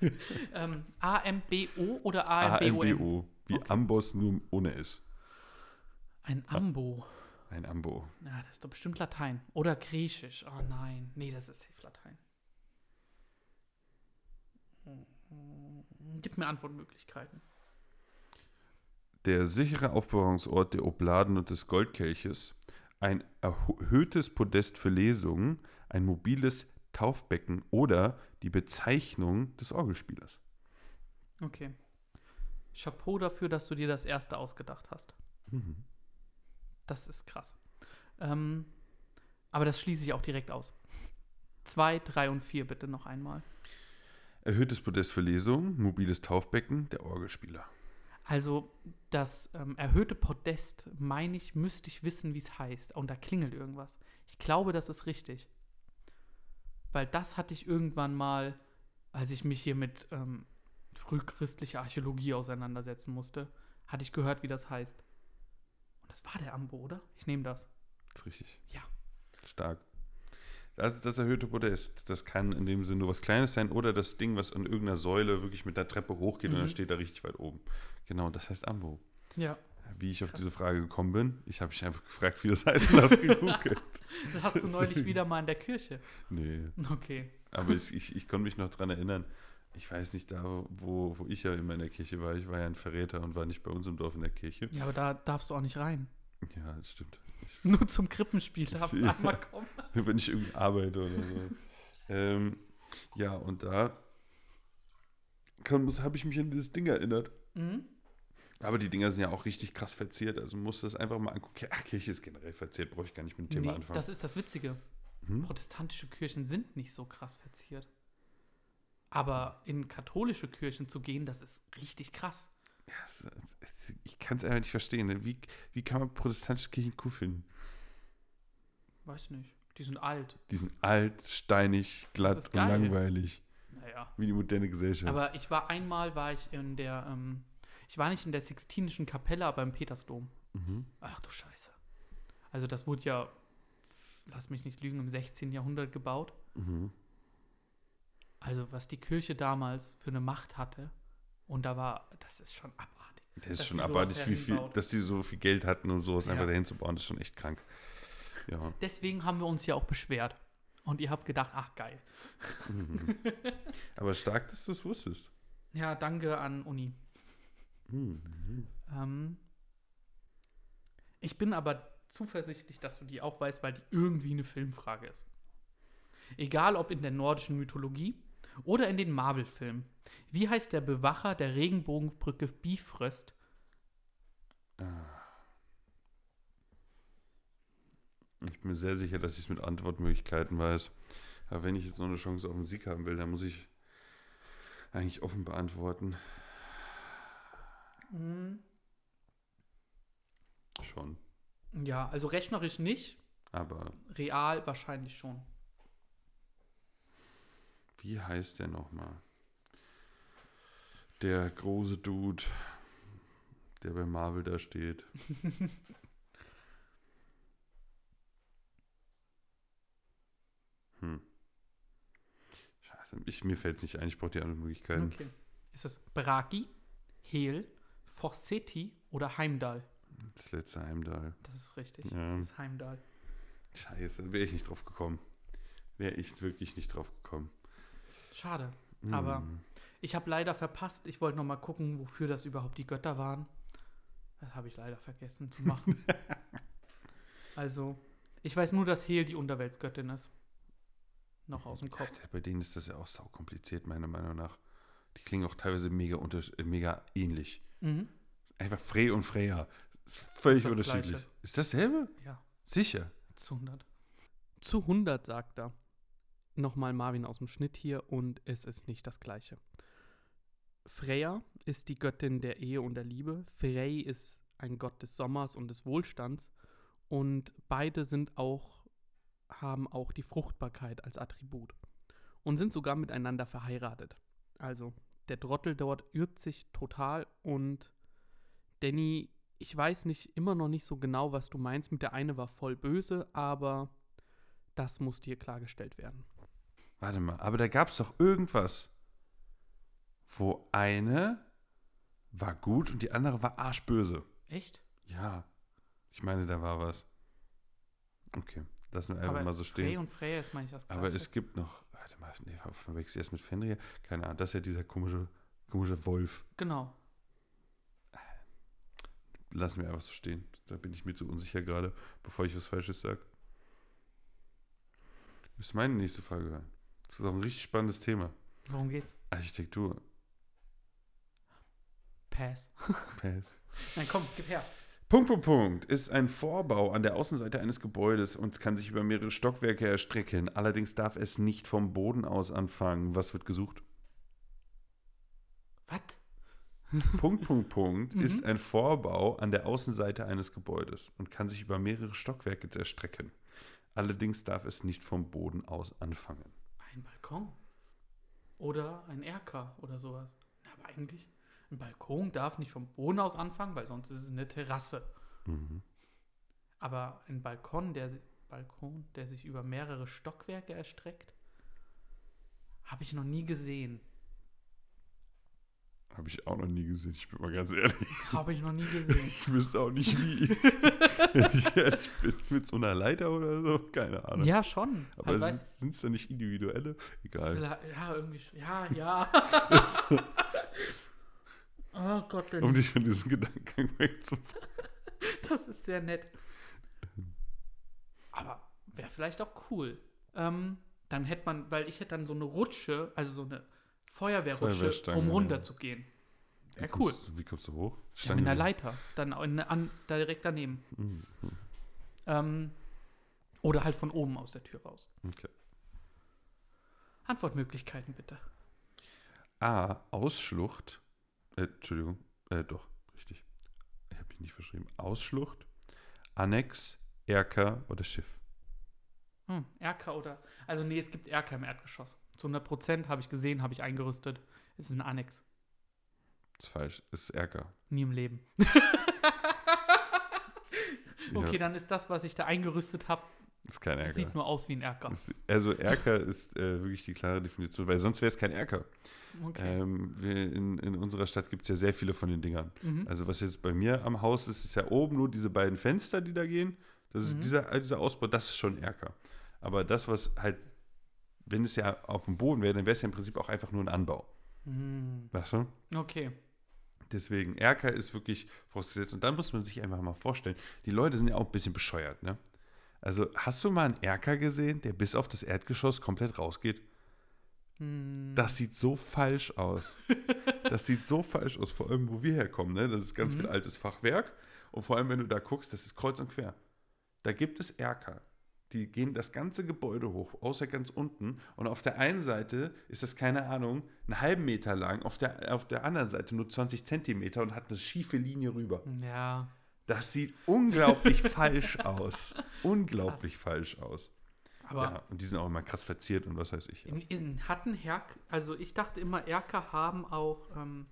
ähm, AMBO oder AMBO? AMBO. Wie Okay. Amboss nur ohne S. Ein Ambo. Ein Ambo. Ja, das ist doch bestimmt Latein. Oder Griechisch. Oh nein. Nee, das ist safe Latein. Gib mir Antwortmöglichkeiten. Der sichere Aufbewahrungsort der Obladen und des Goldkelches, ein erhöhtes Podest für Lesungen, ein mobiles Taufbecken oder die Bezeichnung des Orgelspielers. Okay. Chapeau dafür, dass du dir das erste ausgedacht hast. Mhm. Das ist krass. Ähm, aber das schließe ich auch direkt aus. Zwei, drei und vier bitte noch einmal. Erhöhtes Podest für Lesungen, mobiles Taufbecken, der Orgelspieler. Also das ähm, erhöhte Podest, meine ich, müsste ich wissen, wie es heißt. Und da klingelt irgendwas. Ich glaube, das ist richtig. Weil das hatte ich irgendwann mal, als ich mich hier mit ähm, frühchristlicher Archäologie auseinandersetzen musste, hatte ich gehört, wie das heißt. Und das war der Ambo, oder? Ich nehme das. Das ist richtig. Ja. Stark. Das ist das erhöhte Podest. Das kann in dem Sinne nur was Kleines sein oder das Ding, was an irgendeiner Säule wirklich mit der Treppe hochgeht und Mhm. dann steht da richtig weit oben. Genau, das heißt Ambo. Ja. Wie ich auf diese Frage gekommen bin, ich habe mich einfach gefragt, wie das heißt und hast gegoogelt. Das hast du neulich wieder mal in der Kirche. nee, Okay. aber ich, ich, ich konnte mich noch dran erinnern. Ich weiß nicht, da wo, wo ich ja immer in der Kirche war, ich war ja ein Verräter und war nicht bei uns im Dorf in der Kirche. Ja, aber da darfst du auch nicht rein. Ja, das stimmt. Nur zum Krippenspiel darfst du Ja. einmal kommen. Wenn ich irgendwie arbeite oder so. ähm, ja, und da habe ich mich an dieses Ding erinnert. Mhm. Aber die Dinger sind ja auch richtig krass verziert. Also musst du das einfach mal angucken. Ach, Kirche ist generell verziert, brauche ich gar nicht mit dem Thema Nee, anfangen. das ist das Witzige. Hm? Protestantische Kirchen sind nicht so krass verziert. Aber in katholische Kirchen zu gehen, das ist richtig krass. Ja, ich kann es einfach nicht verstehen. Ne? Wie, wie kann man protestantische Kirchen cool finden? Weiß nicht. Die sind alt. Die sind alt, steinig, glatt und langweilig. Naja. Wie die moderne Gesellschaft. Aber ich war einmal, war ich in der, ähm, ich war nicht in der Sixtinischen Kapelle, aber im Petersdom. mhm. Ach du Scheiße. Also das wurde ja, lass mich nicht lügen, im 16. Jahrhundert gebaut. Mhm. Also was die Kirche damals für eine Macht hatte. Und da war, das ist schon abartig. Das ist schon abartig, wie viel, dass die so viel Geld hatten, um sowas Ja. einfach dahin zu bauen. Das ist schon echt krank. Ja. Deswegen haben wir uns ja auch beschwert. Und ihr habt gedacht, ach geil. Mhm. Aber stark, dass du es wusstest. Ja, danke an Uni. Mhm. Ähm, ich bin aber zuversichtlich, dass du die auch weißt, weil die irgendwie eine Filmfrage ist. Egal ob in der nordischen Mythologie oder in den Marvel-Filmen. Wie heißt der Bewacher der Regenbogenbrücke Bifröst? Ich bin mir sehr sicher, dass ich es mit Antwortmöglichkeiten weiß. Aber wenn ich jetzt noch eine Chance auf den Sieg haben will, dann muss ich eigentlich offen beantworten. Schon. Ja, also rechnerisch nicht, Aber real wahrscheinlich schon. wie heißt der nochmal? Der große Dude, der bei Marvel da steht. hm. Scheiße, ich, mir fällt es nicht ein, ich brauche die anderen Möglichkeiten. Okay. Ist es Braki, Hel, Forseti oder Heimdall? Das letzte Heimdall. Das ist richtig. Ja. Das ist Heimdall. Scheiße, wäre ich nicht drauf gekommen. Wäre ich wirklich nicht drauf gekommen. Schade. Aber Hm. ich habe leider verpasst. Ich wollte noch mal gucken, wofür das überhaupt die Götter waren. Das habe ich leider vergessen zu machen. also, ich weiß nur, dass Hel die Unterweltsgöttin ist. Noch aus dem Kopf. Alter, bei denen ist das ja auch sau kompliziert, meiner Meinung nach. Die klingen auch teilweise mega, unters äh, mega ähnlich. Mhm. Einfach Frey und Freya. Ist völlig Ist das unterschiedlich. Gleiche. Ist dasselbe? Ja, Sicher. zu 100. Zu 100, sagt er. Nochmal Marvin aus dem Schnitt hier und es ist nicht das Gleiche. Freya ist die Göttin der Ehe und der Liebe. Frey ist ein Gott des Sommers und des Wohlstands. Und beide sind auch, haben auch die Fruchtbarkeit als Attribut. Und sind sogar miteinander verheiratet. Also, der Trottel dort irrt sich total und Danny, ich weiß nicht, immer noch nicht so genau, was du meinst. Mit der eine war voll böse, aber das muss dir klargestellt werden. Warte mal, aber da gab es doch irgendwas, wo eine war gut und die andere war arschböse. Echt? Ja. Ich meine, da war was. Okay, lassen wir einfach aber mal so Frey stehen. und Freya ist manchmal das Gleiche. Aber es gibt noch, warte mal, nee, verwechsel ich erst mit Fenrir? Keine Ahnung, das ist ja dieser komische, komische Wolf. Genau. Lassen wir einfach so stehen. Da bin ich mir zu unsicher gerade, bevor ich was Falsches sage. Das ist meine nächste Frage hören. Das ist auch ein richtig spannendes Thema. Worum geht's? Architektur. Pass. Pass. Nein, komm, gib her. Punkt, Punkt, Punkt. Ist ein Vorbau an der Außenseite eines Gebäudes und kann sich über mehrere Stockwerke erstrecken. Allerdings darf es nicht vom Boden aus anfangen. Was wird gesucht? Was? Punkt, Punkt, Punkt Mhm. ist ein Vorbau an der Außenseite eines Gebäudes und kann sich über mehrere Stockwerke erstrecken. Allerdings darf es nicht vom Boden aus anfangen. Ein Balkon. Oder ein Erker oder sowas. Aber eigentlich, ein Balkon darf nicht vom Boden aus anfangen, weil sonst ist es eine Terrasse. Mhm. Aber ein Balkon, der, Balkon, der sich über mehrere Stockwerke erstreckt, habe ich noch nie gesehen. Habe ich auch noch nie gesehen, ich bin mal ganz ehrlich. Habe ich noch nie gesehen. Ich wüsste auch nicht wie. Ich ehrlich bin, mit so einer Leiter oder so, keine Ahnung. ja, schon. Aber Halt, sind es dann nicht individuelle? Egal. Ja, irgendwie. Ja, ja. oh Gott, Um dich von diesem Gedankengang wegzubringen. das ist sehr nett. Aber wäre vielleicht auch cool. Ähm, dann hätte man, weil ich hätte dann so eine Rutsche, also so eine Feuerwehrrutsche, um ja. runter zu gehen. Wie Wäre cool. kommst Wie kommst du hoch? Ja, mit einer. Leiter. Dann in, an, direkt daneben. Mhm. Ähm, oder halt von oben aus der Tür raus. Okay. Antwortmöglichkeiten bitte. A. Ausschlucht. Äh, Entschuldigung. Äh, doch, richtig. Ich habe mich nicht verschrieben. Ausschlucht, Annex, Erker oder Schiff. Hm, Erker oder. Also, nee, es gibt Erker im Erdgeschoss. Zu 100 Prozent habe ich gesehen, habe ich eingerüstet. Es ist ein Annex. Das ist falsch. Es ist Erker. Nie im Leben. Okay, Ja, dann ist das, was ich da eingerüstet habe, ist kein Erker. sieht nur aus wie ein Erker. Also Erker ist äh, wirklich die klare Definition, weil sonst wäre es kein Erker. Okay. Ähm, in, in unserer Stadt gibt es ja sehr viele von den Dingern. Mhm. Also was jetzt bei mir am Haus ist, ist ja oben nur diese beiden Fenster, die da gehen. Das ist Mhm. dieser, äh, dieser Ausbau, das ist schon Erker. Aber das, was halt, wenn es ja auf dem Boden wäre, dann wäre es ja im Prinzip auch einfach nur ein Anbau. Hm, Weißt du? Okay. Deswegen, Erker ist wirklich vorausgesetzt. Und dann muss man sich einfach mal vorstellen, die Leute sind ja auch ein bisschen bescheuert, ne? Also, hast du mal einen Erker gesehen, der bis auf das Erdgeschoss komplett rausgeht? Hm, Das sieht so falsch aus. Das sieht so falsch aus, vor allem, wo wir herkommen. Ne? Das ist ganz Mhm. viel altes Fachwerk. Und vor allem, wenn du da guckst, das ist kreuz und quer. Da gibt es Erker. Die gehen das ganze Gebäude hoch, außer ganz unten. Und auf der einen Seite ist das, keine Ahnung, einen halben Meter lang, auf der, auf der anderen Seite nur 20 Zentimeter und hat eine schiefe Linie rüber. ja. Das sieht unglaublich falsch aus. Unglaublich falsch aus. Aber ja, und die sind auch immer krass verziert und was weiß ich. Ja. in, in hatten Herk, also ich dachte immer, Erker haben auch, ähm,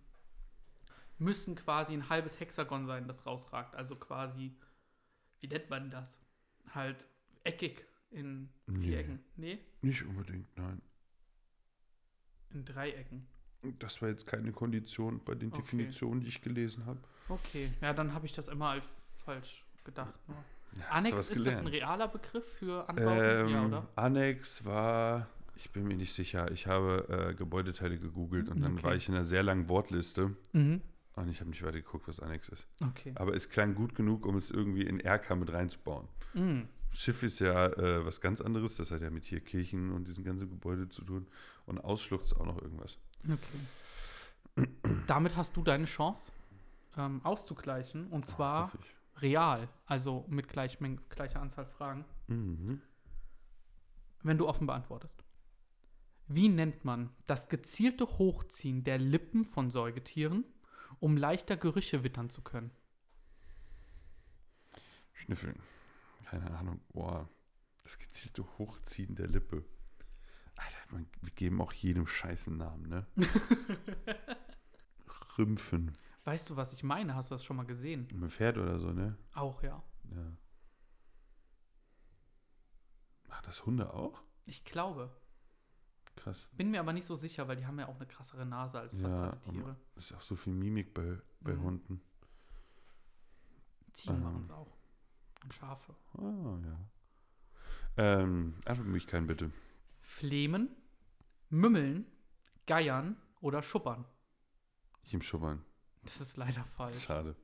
müssen quasi ein halbes Hexagon sein, das rausragt. Also quasi, wie nennt man das? Halt eckig in Nee. Vierecken. Nee, Nicht unbedingt, nein. in Dreiecken. Das war jetzt keine Kondition bei den Okay. Definitionen, die ich gelesen habe. Okay, ja, dann habe ich das immer als falsch gedacht. Ne? Ja, Annex, ist das ein realer Begriff für Anbauten? Ähm, ja, oder? Annex war, ich bin mir nicht sicher, ich habe äh, Gebäudeteile gegoogelt und dann Okay. war ich in einer sehr langen Wortliste Mhm. und ich habe nicht weiter geguckt, was Annex ist. Okay. Aber es klang gut genug, um es irgendwie in RK mit reinzubauen. Mhm. Schiff ist ja äh, was ganz anderes, das hat ja mit hier Kirchen und diesen ganzen Gebäude zu tun. Und Ausschlucht ist auch noch irgendwas. Okay. Damit hast du deine Chance ähm, auszugleichen und zwar real, also mit gleich, gleicher Anzahl Fragen, Mhm. wenn du offen beantwortest. Wie nennt man das gezielte Hochziehen der Lippen von Säugetieren, um leichter Gerüche wittern zu können? Schnüffeln. Keine Ahnung. Boah. Das gezielte Hochziehen der Lippe. Alter, man, wir geben auch jedem scheißen Namen, ne? Rümpfen. Weißt du, was ich meine? Hast du das schon mal gesehen? Mit Pferd oder so, ne? Auch, ja. Ja. Ach, das Hunde auch? Ich glaube. Krass. Bin mir aber nicht so sicher, weil die haben ja auch eine krassere Nase als fast Ja, alle Tiere. Ist auch so viel Mimik bei, bei Mhm. Hunden. Ziegen ähm. machen es auch. Und Schafe. Ah, ja. Ähm, Antwortmöglichkeiten bitte. Flemen, Mümmeln, Geiern oder Schuppern. Ich im Schubbern. Das ist leider falsch. Schade.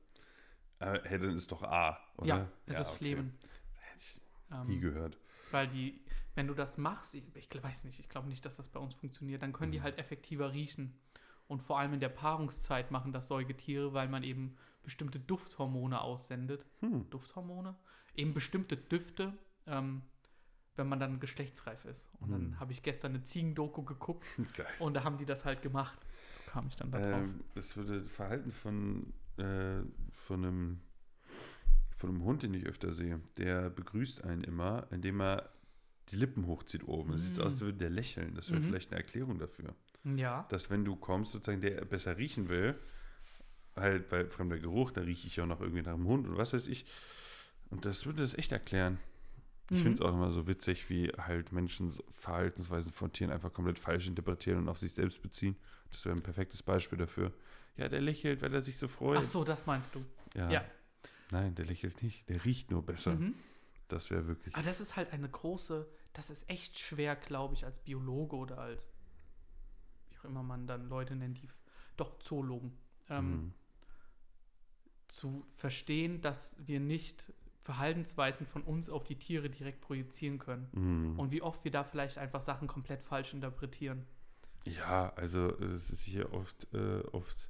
Aber hey, dann ist doch A, oder? Ja, es ist okay. Flemen. Hätte ich Ähm, nie gehört. weil die, wenn du das machst, ich, ich weiß nicht, ich glaube nicht, dass das bei uns funktioniert, dann können die Mhm. halt effektiver riechen. Und vor allem in der Paarungszeit machen das Säugetiere, weil man eben bestimmte Dufthormone aussendet. Hm. Dufthormone? Eben bestimmte Düfte, ähm, wenn man dann geschlechtsreif ist. Und dann Hm. habe ich gestern eine Ziegendoku geguckt Geil. und da haben die das halt gemacht. So kam ich dann da drauf. Ähm, das würde Verhalten von, äh, von, einem, von einem Hund, den ich öfter sehe, der begrüßt einen immer, indem er die Lippen hochzieht oben. Es sieht so aus, als würde der lächeln. Das wäre Mhm. vielleicht eine Erklärung dafür. ja. Dass wenn du kommst, sozusagen der besser riechen will, halt bei fremder Geruch, da rieche ich ja auch noch irgendwie nach dem Hund und was weiß ich. Und das würde das echt erklären. Ich Mhm. finde es auch immer so witzig, wie halt Menschen Verhaltensweisen von Tieren einfach komplett falsch interpretieren und auf sich selbst beziehen. Das wäre ein perfektes Beispiel dafür. Ja, der lächelt, weil er sich so freut. Ach so, das meinst du. ja. ja. Nein, der lächelt nicht. Der riecht nur besser. Mhm. Das wäre wirklich. Aber das ist halt eine große, das ist echt schwer, glaube ich, als Biologe oder als, wie auch immer man dann Leute nennt, die, doch Zoologen, ähm, Mhm. zu verstehen, dass wir nicht Verhaltensweisen von uns auf die Tiere direkt projizieren können. Mhm. Und wie oft wir da vielleicht einfach Sachen komplett falsch interpretieren. Ja, also es ist hier oft, äh, oft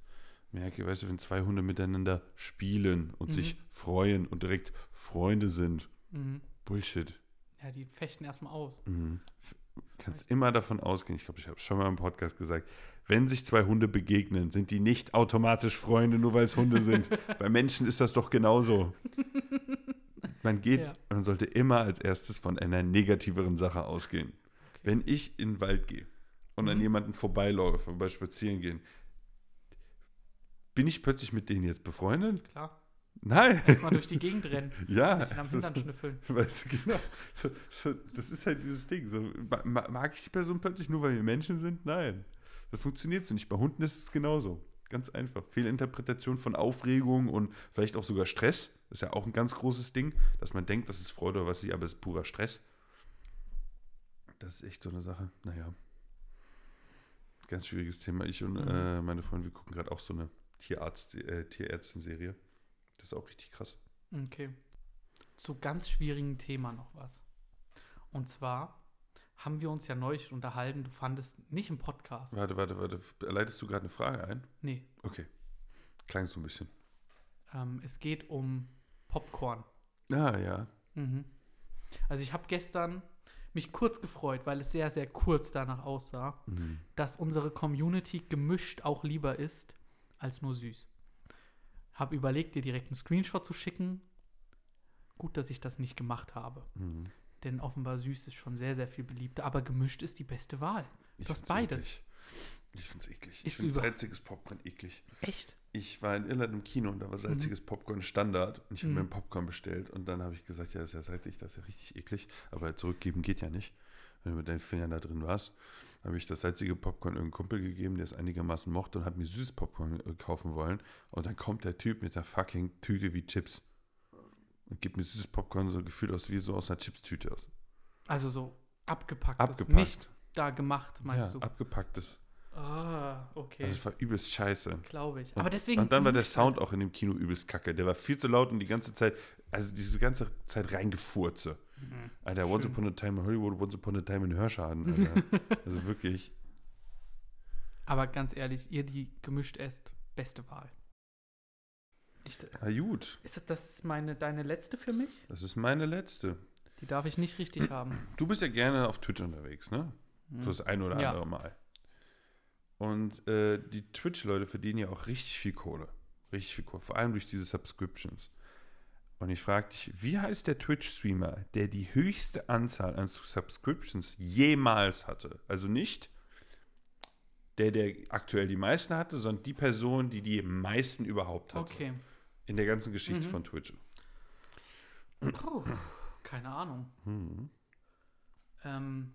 merke, weißt du, wenn zwei Hunde miteinander spielen und Mhm. sich freuen und direkt Freunde sind. Mhm. Bullshit. Ja, die fechten erstmal aus. Mhm. Kannst immer davon ausgehen, ich glaube, ich habe es schon mal im Podcast gesagt, wenn sich zwei Hunde begegnen, sind die nicht automatisch Freunde, nur weil es Hunde sind. Bei Menschen ist das doch genauso. Man geht, Ja. man sollte immer als erstes von einer negativeren Sache ausgehen. Wenn ich in den Wald gehe und an Mhm. jemanden vorbeilaufe, beim Spazieren gehen, bin ich plötzlich mit denen jetzt befreundet? Klar. Nein. Erstmal durch die Gegend rennen. Ja. Ein bisschen am Hintern schnüffeln. Weißt du, genau. So, so, das ist halt dieses Ding. So, ma- ma- mag ich die Person plötzlich nur, weil wir Menschen sind? Nein. Das funktioniert so nicht. Bei Hunden ist es genauso. Ganz einfach. Fehlinterpretation von Aufregung und vielleicht auch sogar Stress. Das ist ja auch ein ganz großes Ding, dass man denkt, das ist Freude oder was ich, aber es ist purer Stress. Das ist echt so eine Sache. Naja. Ganz schwieriges Thema. Ich und Mhm. äh, meine Freundin, wir gucken gerade auch so eine Tierarzt, äh, Tierärztin-Serie. Das ist auch richtig krass. Okay. zu ganz schwierigen Thema noch was. Und zwar haben wir uns ja neulich unterhalten, du fandest nicht im Podcast. Warte, warte, warte. Leitest du gerade eine Frage ein? Nee, Okay. Klang so ein bisschen. ähm, es geht um Popcorn. Ah, ja. Mhm. Also ich habe gestern mich kurz gefreut, weil es sehr, sehr kurz danach aussah, Mhm. dass unsere Community gemischt auch lieber ist als nur süß. Hab überlegt, dir direkt einen Screenshot zu schicken. Gut, dass ich das nicht gemacht habe. Mhm. Denn offenbar süß ist schon sehr, sehr viel beliebter, aber gemischt ist die beste Wahl. Ich Du hast find's beides. Eklig. Ich find's eklig. Ich finde salziges Popcorn eklig. Echt? Ich war in Irland im Kino und da war salziges Popcorn Standard und ich habe Mhm. mir ein Popcorn bestellt und dann habe ich gesagt, ja, das ist ja salzig, das ist ja richtig eklig, aber zurückgeben geht ja nicht, wenn du mit deinen Fingern da drin warst. habe ich das salzige Popcorn irgendeinem Kumpel gegeben, der es einigermaßen mochte und hat mir süßes Popcorn äh, kaufen wollen und dann kommt der Typ mit der fucking Tüte wie Chips und gibt mir süßes Popcorn so gefühlt aus wie so aus einer Chipstüte aus. Also so abgepacktes, Abgepackt. nicht da gemacht, meinst ja, du? abgepacktes. Ah, okay. Also es war übelst scheiße. Glaube ich. Und- Aber deswegen. Und dann war der Sound auch in dem Kino übelst kacke. Der war viel zu laut und die ganze Zeit, also diese ganze Zeit reingefurze. Mhm. Alter, Once Schön. Upon a Time in Hollywood, Once Upon a Time in Hörschaden, Alter. also wirklich. Aber ganz ehrlich, ihr, die gemischt esst, beste Wahl. Ich, Na gut, ist das, das ist meine, deine letzte für mich? das ist meine letzte. Die darf ich nicht richtig haben. Du bist ja gerne auf Twitch unterwegs, ne? Hm. So das ein oder Ja. andere Mal. Und äh, die Twitch-Leute verdienen ja auch richtig viel Kohle. Richtig viel Kohle. Vor allem durch diese Subscriptions. Und ich frage dich, wie heißt der Twitch-Streamer, der die höchste Anzahl an Subscriptions jemals hatte? Also nicht der, der aktuell die meisten hatte, sondern die Person, die die meisten überhaupt hatte. Okay. In der ganzen Geschichte Mhm. von Twitch. Puh, keine Ahnung. Hm. Ähm,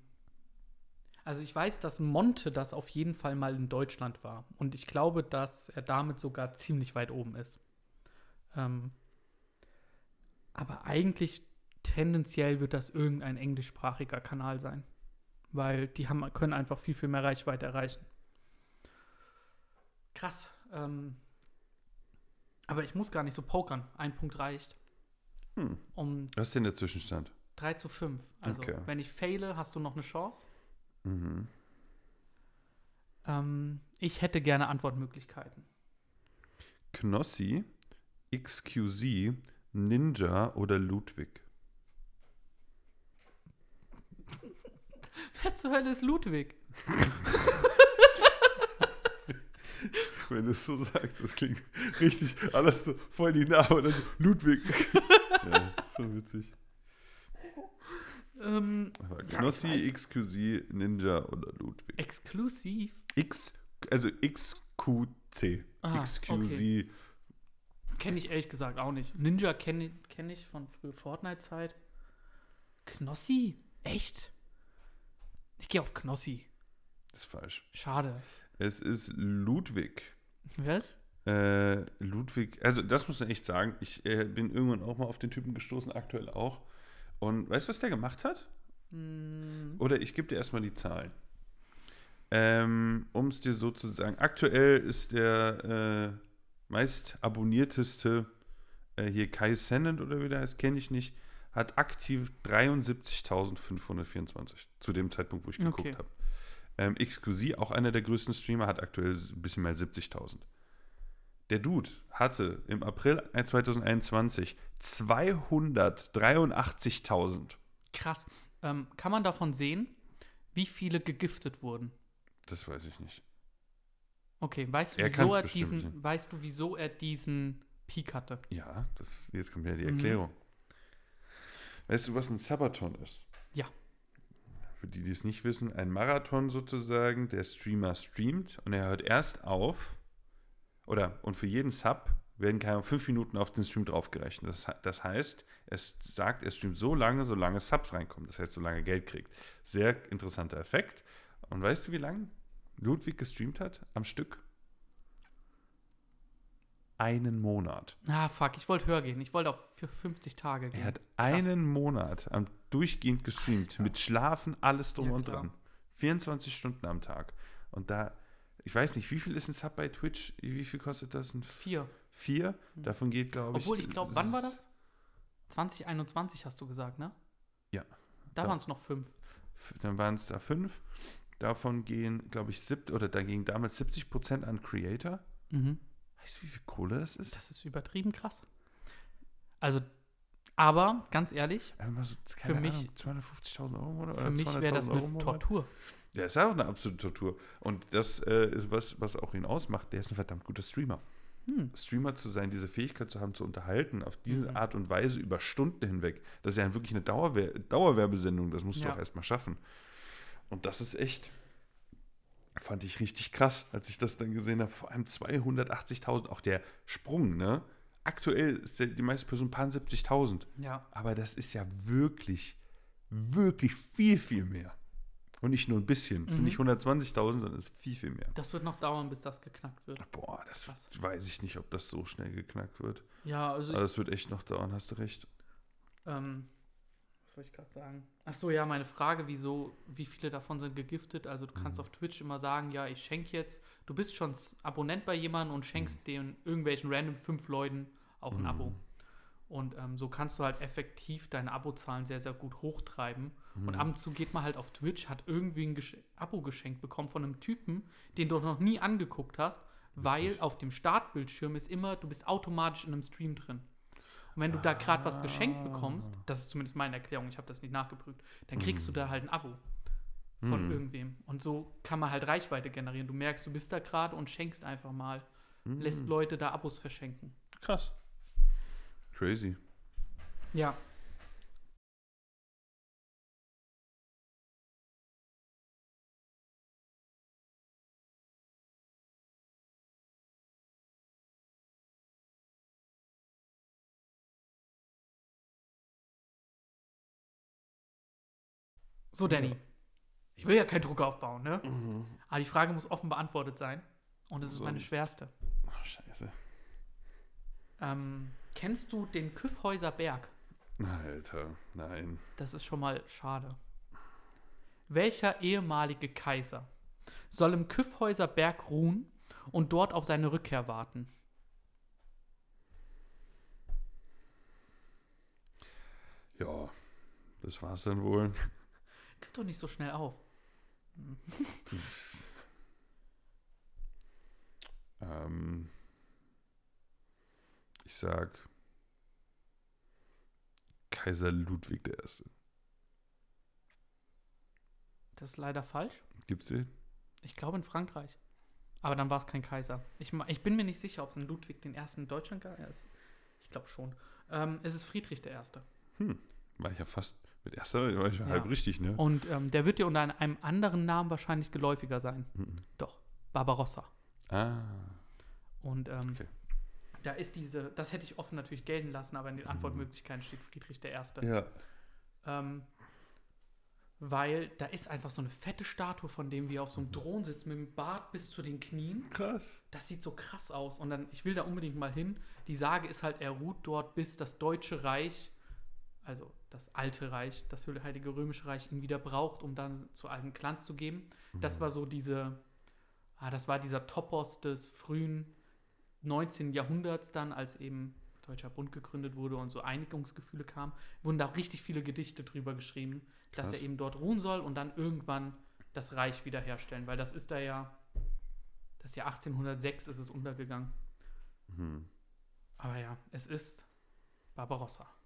also ich weiß, dass Monte das auf jeden Fall mal in Deutschland war. Und ich glaube, dass er damit sogar ziemlich weit oben ist. Ähm, aber eigentlich tendenziell wird das irgendein englischsprachiger Kanal sein. Weil die haben, können einfach viel, viel mehr Reichweite erreichen. Krass. Ähm, aber ich muss gar nicht so pokern. Ein Punkt reicht. Hm. Um Was ist denn der Zwischenstand? 3 zu 5. Also, Okay. wenn ich faile, hast du noch eine Chance. Mhm. Ähm, ich hätte gerne Antwortmöglichkeiten. Knossi, XQZ, Ninja oder Ludwig? Wer zur Hölle ist Ludwig? Wenn du es so sagst, das klingt richtig, alles so voll die Namen oder so, Ludwig. ja, so witzig. Ähm, Knossi, XQZ, Ninja oder Ludwig? exklusiv. X, also XQC. Ah, XQZ. Kenne ich ehrlich gesagt auch nicht. Ninja kenne ich, kenn ich von früher Fortnite-Zeit. Knossi? Echt? Ich gehe auf Knossi. Das ist falsch. Schade. Es ist Ludwig. Was? Äh, Ludwig, also das muss man echt sagen. Ich äh, bin irgendwann auch mal auf den Typen gestoßen, aktuell auch. Und weißt du, was der gemacht hat? Hm, Oder ich gebe dir erstmal die Zahlen. Ähm, um es dir so zu sagen, aktuell ist der äh, meist abonnierteste äh, hier Kai Sennett oder wie der heißt, kenne ich nicht, hat aktiv 73.524 zu dem Zeitpunkt, wo ich geguckt Okay. habe. Ähm, XQZ, auch einer der größten Streamer, hat aktuell ein bisschen mehr als 70.000. Der Dude hatte im April 2021 283.000. krass. Ähm, kann man davon sehen, wie viele gegiftet wurden? Das weiß ich nicht. Okay, weißt du, Er wieso er diesen, sehen. weißt du, wieso er diesen Peak hatte? Ja, das, jetzt kommt ja die Mhm. Erklärung. Weißt du, was ein Sabaton ist? Ja. Für die, die es nicht wissen, ein Marathon sozusagen, der Streamer streamt und er hört erst auf, oder, und für jeden Sub werden keine fünf Minuten auf den Stream draufgerechnet. Das, das heißt, es sagt, er streamt so lange, solange Subs reinkommen. Das heißt, solange er Geld kriegt. Sehr interessanter Effekt. Und weißt du, wie lange Ludwig gestreamt hat am Stück? Einen Monat. Ah, fuck, ich wollte höher gehen. Ich wollte auf für 50 Tage gehen. Er hat einen Monat am durchgehend gestreamt, mit Schlafen, alles drum Ja, und dran. 24 Stunden am Tag. Und da, ich weiß nicht, wie viel ist ein Sub bei Twitch? Wie viel kostet das? Ein Vier. Vier? Hm. Davon geht, glaube ich. Obwohl, ich glaube, wann war das? 2021 hast du gesagt, ne? Ja. Da Ja. waren es noch fünf. Dann waren es da fünf. Davon gehen, glaube ich, sieb, oder da gingen damals 70 Prozent an Creator. Mhm. Weißt du, wie viel Kohle das ist? Das ist übertrieben krass. Also, aber ganz ehrlich, so, keine mich- Ahnung, 250.000 Euro oder für mich wäre das 200.000 eine Euro. Tortur. Der ist auch eine absolute Tortur. Und das äh, ist was, was auch ihn ausmacht. Der ist ein verdammt guter Streamer. Hm. Streamer zu sein, diese Fähigkeit zu haben, zu unterhalten, auf diese Mhm. Art und Weise über Stunden hinweg. Das ist ja wirklich eine Dauerwer Dauerwerbesendung. Das musst du Ja. auch erstmal schaffen. Und das ist echt, fand ich richtig krass, als ich das dann gesehen habe. Vor allem 280.000, auch der Sprung, ne? Aktuell ist die meiste Person paar 70.000. Ja. Aber das ist ja wirklich, wirklich viel, viel mehr. Und nicht nur ein bisschen. Es sind Mhm. nicht 120.000, sondern es ist viel, viel mehr. Das wird noch dauern, bis das geknackt wird. Boah, das Krass. weiß ich nicht, ob das so schnell geknackt wird. Ja, also Aber das wird echt noch dauern, hast du recht. ähm, wollte ich gerade sagen? Ach so, ja, meine Frage, wieso, wie viele davon sind gegiftet? Also du kannst Mhm. auf Twitch immer sagen, ja, ich schenke jetzt, du bist schon S- Abonnent bei jemandem und schenkst den irgendwelchen random fünf Leuten auch ein Mhm. Abo. Und ähm, so kannst du halt effektiv deine Abozahlen sehr, sehr gut hochtreiben. Und Mhm. ab und zu geht man halt auf Twitch, hat irgendwie ein Gesch Abo geschenkt bekommen von einem Typen, den du noch nie angeguckt hast, weil Wirklich? auf dem Startbildschirm ist immer, du bist automatisch in einem Stream drin. Und wenn du da gerade was geschenkt bekommst, das ist zumindest meine Erklärung, ich habe das nicht nachgeprüft, dann kriegst du Mhm. da halt ein Abo von Mhm. irgendwem. Und so kann man halt Reichweite generieren. Du merkst, du bist da gerade und schenkst einfach mal, lässt Mhm. Leute da Abos verschenken. Krass. Crazy. Ja. So, Danny. Ich will ja keinen Druck aufbauen, ne? Aber die Frage muss offen beantwortet sein. Und es ist meine schwerste. Ach, scheiße. Ähm, kennst du den Küffhäuser Berg? Alter, nein. Das ist schon mal schade. Welcher ehemalige Kaiser soll im Küffhäuser Berg ruhen und dort auf seine Rückkehr warten? Ja, das war's dann wohl. Gib doch nicht so schnell auf. ähm, ich sag Kaiser Ludwig I. Das ist leider falsch. Gibt's den? Ich glaube in Frankreich. Aber dann war es kein Kaiser. Ich, ich bin mir nicht sicher, ob es ein Ludwig den Ersten in Deutschland gab. Ich glaube schon. Ähm, es ist Friedrich der Erste. War ich ja fast erster, war ja halb richtig, ne? Und ähm, der wird dir unter einem anderen Namen wahrscheinlich geläufiger sein. Mhm. Doch, Barbarossa. Ah, Und ähm, Okay. da ist diese, das hätte ich offen natürlich gelten lassen, aber in den Antwortmöglichkeiten steht Friedrich der Erste. ja. Ähm, weil da ist einfach so eine fette Statue von dem, wie er auf so einem Thron sitzt, mit dem Bart bis zu den Knien. Krass. Das sieht so krass aus. Und dann, ich will da unbedingt mal hin. Die Sage ist halt, er ruht dort, bis das Deutsche Reich, also das alte Reich, das Heilige Römische Reich, ihn wieder braucht, um dann zu alten Glanz zu geben. Das war so diese, ah, das war dieser Topos des frühen 19. Jahrhunderts dann, als eben Deutscher Bund gegründet wurde und so Einigungsgefühle kamen, wurden da richtig viele Gedichte drüber geschrieben, dass Krass. er eben dort ruhen soll und dann irgendwann das Reich wiederherstellen, weil das ist da ja, das Jahr 1806 ist es untergegangen. Mhm. Aber ja, es ist Barbarossa.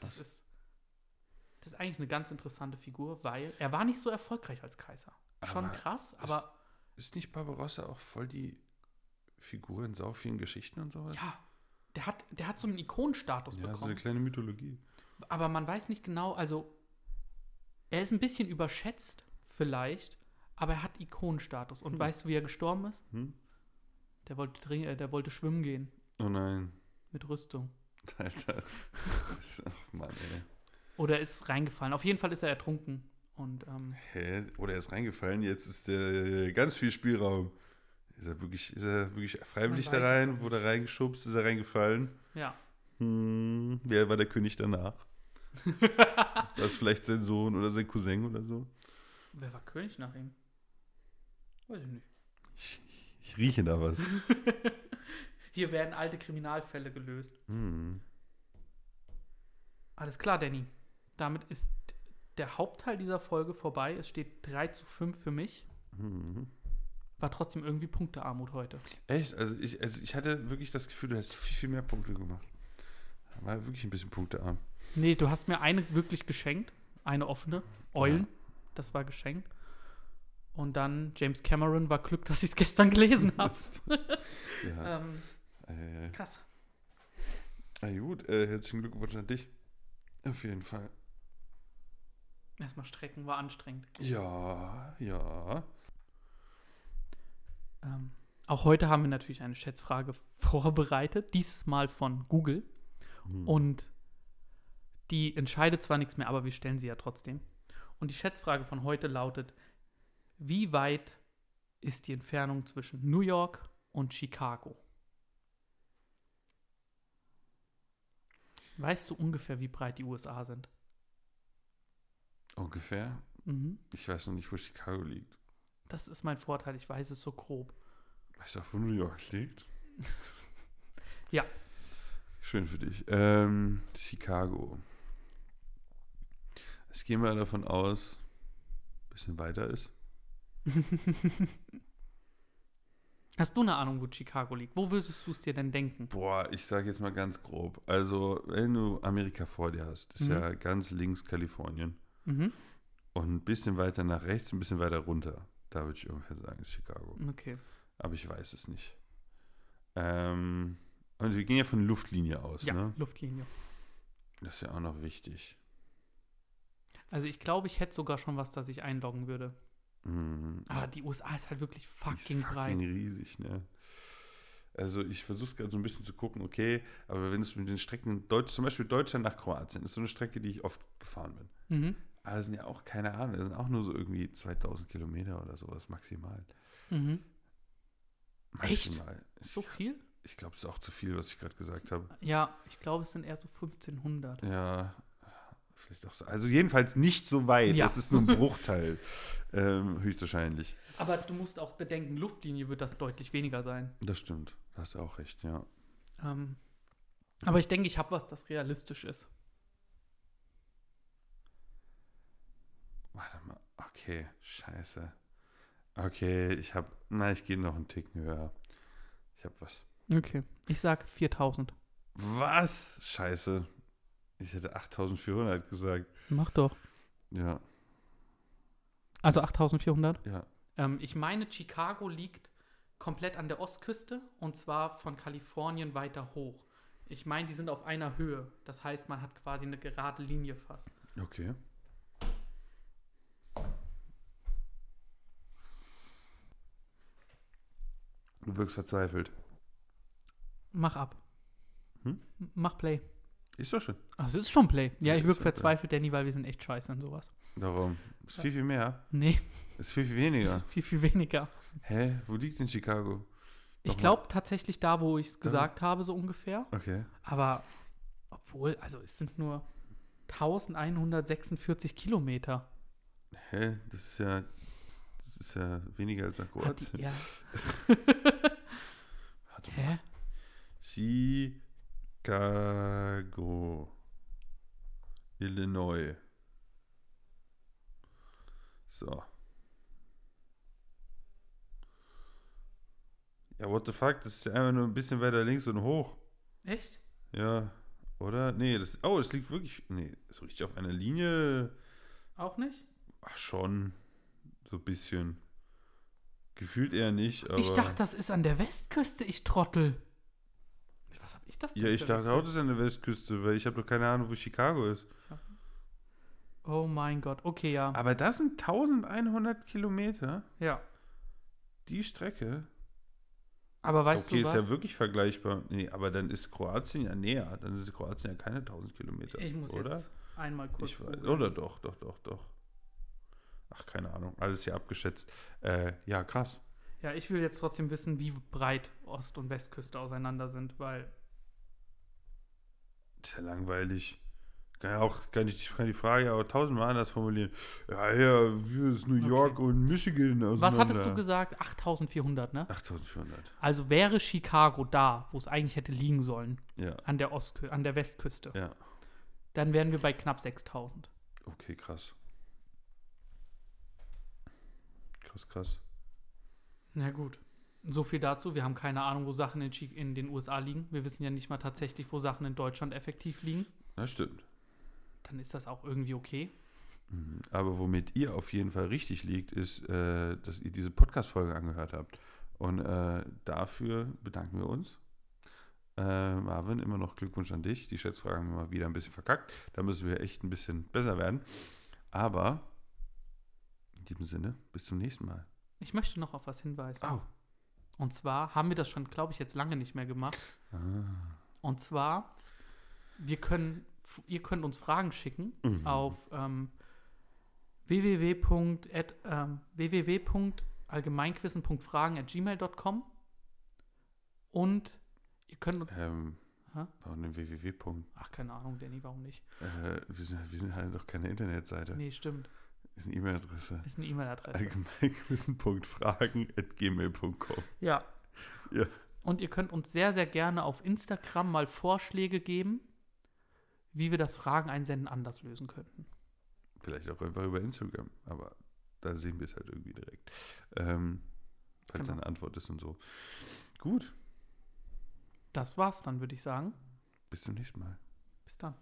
Das ist, das ist eigentlich eine ganz interessante Figur, weil er war nicht so erfolgreich als Kaiser. Schon Aber krass, aber Ist nicht Barbarossa auch voll die Figur in sau vielen Geschichten und sowas? ja, der hat, der hat so einen Ikonenstatus Ja, so eine bekommen. kleine Mythologie. aber man weiß nicht genau, also er ist ein bisschen überschätzt, vielleicht, aber er hat Ikonenstatus. Und Hm. weißt du, wie er gestorben ist? Hm? Der wollte, äh, der wollte schwimmen gehen Oh nein. mit Rüstung. Alter. Ach Mann, ey. Oder ist reingefallen. Auf jeden Fall ist er ertrunken. Und ähm, Hä? Oder er ist reingefallen, jetzt ist der ganz viel Spielraum. Ist er wirklich, ist er wirklich freiwillig da rein? Wurde reingeschubst? Ist er reingefallen? ja, Hm, wer war der König danach? war es vielleicht sein Sohn oder sein Cousin oder so? wer war König nach ihm? Weiß ich nicht. Ich, ich rieche da was. Hier werden alte Kriminalfälle gelöst. Hm. Alles klar, Danny. Damit ist der Hauptteil dieser Folge vorbei. Es steht 3 zu 5 für mich. Mhm. War trotzdem irgendwie Punktearmut heute. Echt? Also ich, also ich hatte wirklich das Gefühl, du hast viel, viel mehr Punkte gemacht. War wirklich ein bisschen punktearm. Nee, du hast mir eine wirklich geschenkt. Eine offene. Eulen. Das war geschenkt. Und dann James Cameron war Glück, dass ich es gestern gelesen habe. Ja. ähm, Äh, krass. na gut, äh, herzlichen Glückwunsch an dich. Auf jeden Fall. Erstmal strecken war anstrengend. Ja, ja. Ähm, auch heute haben wir natürlich eine Schätzfrage vorbereitet. Dieses Mal von Google. Hm. Und die entscheidet zwar nichts mehr, aber wir stellen sie ja trotzdem. Und die Schätzfrage von heute lautet: Wie weit ist die Entfernung zwischen New York und Chicago? Weißt du ungefähr, wie breit die USA sind? Ungefähr. Mhm. Ich weiß noch nicht, wo Chicago liegt. Das ist mein Vorteil, ich weiß es so grob. Weißt du auch, wo New York liegt? Ja. Schön für dich. Ähm, Chicago. Ich gehe mal davon aus, ein bisschen weiter ist. Hast du eine Ahnung, wo Chicago liegt? Wo würdest du es dir denn denken? Boah, ich sage jetzt mal ganz grob. Also, wenn du Amerika vor dir hast, ist Mhm. ja ganz links Kalifornien. Mhm. Und ein bisschen weiter nach rechts, ein bisschen weiter runter. Da würde ich ungefähr sagen, ist Chicago. Okay. Aber ich weiß es nicht. Ähm, und wir gehen ja von Luftlinie aus, Ja, ne? Luftlinie. Das ist ja auch noch wichtig. Also ich glaube, ich hätte sogar schon was, das ich einloggen würde. Hm, Aber die USA ist halt wirklich ist fucking breit. fucking riesig, ne? Also ich versuche gerade so ein bisschen zu gucken, okay, aber wenn es mit den Strecken, Deutsch, zum Beispiel Deutschland nach Kroatien, ist so eine Strecke, die ich oft gefahren bin. Mhm. Aber das sind ja auch, keine Ahnung, das sind auch nur so irgendwie 2000 Kilometer oder sowas maximal. Mhm. Echt? Maximal. Ich, So viel? ich glaube, es ist auch zu viel, was ich gerade gesagt habe. Ja, ich glaube, es sind eher so 1500. Ja, vielleicht auch so. Also jedenfalls nicht so weit. Ja. Das ist nur ein Bruchteil, ähm, höchstwahrscheinlich. Aber du musst auch bedenken, Luftlinie wird das deutlich weniger sein. Das stimmt. Da hast du auch recht, ja. Ähm, aber ich denke, ich habe was, das realistisch ist. Warte mal. Okay, scheiße. Okay, ich habe, na, ich gehe noch einen Ticken höher. Ich habe was. Okay. Ich sag 4000. Was? Scheiße. Ich hätte 8400 gesagt. Mach doch. Ja, Also 8400. ja. Ähm, ich meine, Chicago liegt komplett an der Ostküste und zwar von Kalifornien weiter hoch. Ich meine, die sind auf einer Höhe. Das heißt, man hat quasi eine gerade Linie fast. Okay. Du wirkst verzweifelt. Mach ab. Hm? Mach Play. Ist doch schon. Ach, es ist schon Play. Ja, Ja, ich wirke verzweifelt, Danny, weil wir sind echt scheiße in sowas. Darum. Ist viel, viel mehr. Nee, Ist viel, viel weniger. ist viel, viel weniger. Hä? Wo liegt denn Chicago? Ich glaube tatsächlich da, wo ich es gesagt habe, so ungefähr. Okay. Aber obwohl, also es sind nur 1146 Kilometer. Hä? Das ist ja. Das ist ja weniger als nach Hat die, Kroatien. ja. Warte mal. Chicago. Illinois. So. Ja, what the fuck? Das ist ja einfach nur ein bisschen weiter links und hoch. Echt? Ja. Oder? Nee, das. Oh, es liegt wirklich. Nee, so richtig auf einer Linie. Auch nicht? Ach, schon. So ein bisschen. Gefühlt eher nicht, aber. Ich dachte, das ist an der Westküste, ich Trottel. Was hab ich das denn Ja, ich dachte auch, das ist an der Westküste, weil ich habe doch keine Ahnung, wo Chicago ist. Oh mein Gott, okay, ja. Aber das sind 1100 Kilometer, Ja. die Strecke. Aber weißt okay, du ist was? ja wirklich vergleichbar. Nee, aber dann ist Kroatien ja näher. Dann ist Kroatien ja keine 1000 Kilometer. ich muss oder? jetzt einmal kurz Ich weiß, oder doch, doch, doch, doch. Ach, keine Ahnung. Alles hier abgeschätzt. Äh, ja, krass. Ja, ich will jetzt trotzdem wissen, wie breit Ost- und Westküste auseinander sind, weil Ist ja langweilig. Kann ja auch, kann ich kann die Frage aber tausendmal anders formulieren. Ja, ja, wie ist New Okay. York und Michigan auseinander? Was hattest du gesagt? 8400, ne? 8400. Also wäre Chicago da, wo es eigentlich hätte liegen sollen, Ja, an der Ostkü an der Westküste, ja. dann wären wir bei knapp 6000. Okay, krass. Krass, krass. Na gut. So viel dazu. Wir haben keine Ahnung, wo Sachen in, den USA liegen. Wir wissen ja nicht mal tatsächlich, wo Sachen in Deutschland effektiv liegen. Das stimmt. Dann ist das auch irgendwie okay. Mhm. Aber womit ihr auf jeden Fall richtig liegt, ist, äh, dass ihr diese Podcast-Folge angehört habt. Und äh, dafür bedanken wir uns. Äh, Marvin, immer noch Glückwunsch an dich. Die Schätzfragen haben wir mal wieder ein bisschen verkackt. Da müssen wir echt ein bisschen besser werden. Aber in diesem Sinne, bis zum nächsten Mal. Ich möchte noch auf was hinweisen. Oh. Und zwar haben wir das schon, glaube ich, jetzt lange nicht mehr gemacht. Ah. Und zwar, wir können, ihr könnt uns Fragen schicken Mhm. auf ähm, www. at, ähm, www.allgemeinquissen.fragen.gmail.com und ihr könnt uns, Ähm, Hä? warum den www. ach, keine Ahnung, Danny, warum nicht? Äh, wir, sind, wir sind halt doch keine Internetseite. Nee, stimmt, ist eine E-Mail-Adresse. ist eine E-Mail-Adresse. allgemeingewissen.fragen.gmail.com Ja. Ja. Und ihr könnt uns sehr, sehr gerne auf Instagram mal Vorschläge geben, wie wir das Fragen einsenden anders lösen könnten. Vielleicht auch einfach über Instagram, aber da sehen wir es halt irgendwie direkt. Ähm, falls Genau. eine Antwort ist und so. Gut, Das war's dann, würde ich sagen. bis zum nächsten Mal. Bis dann.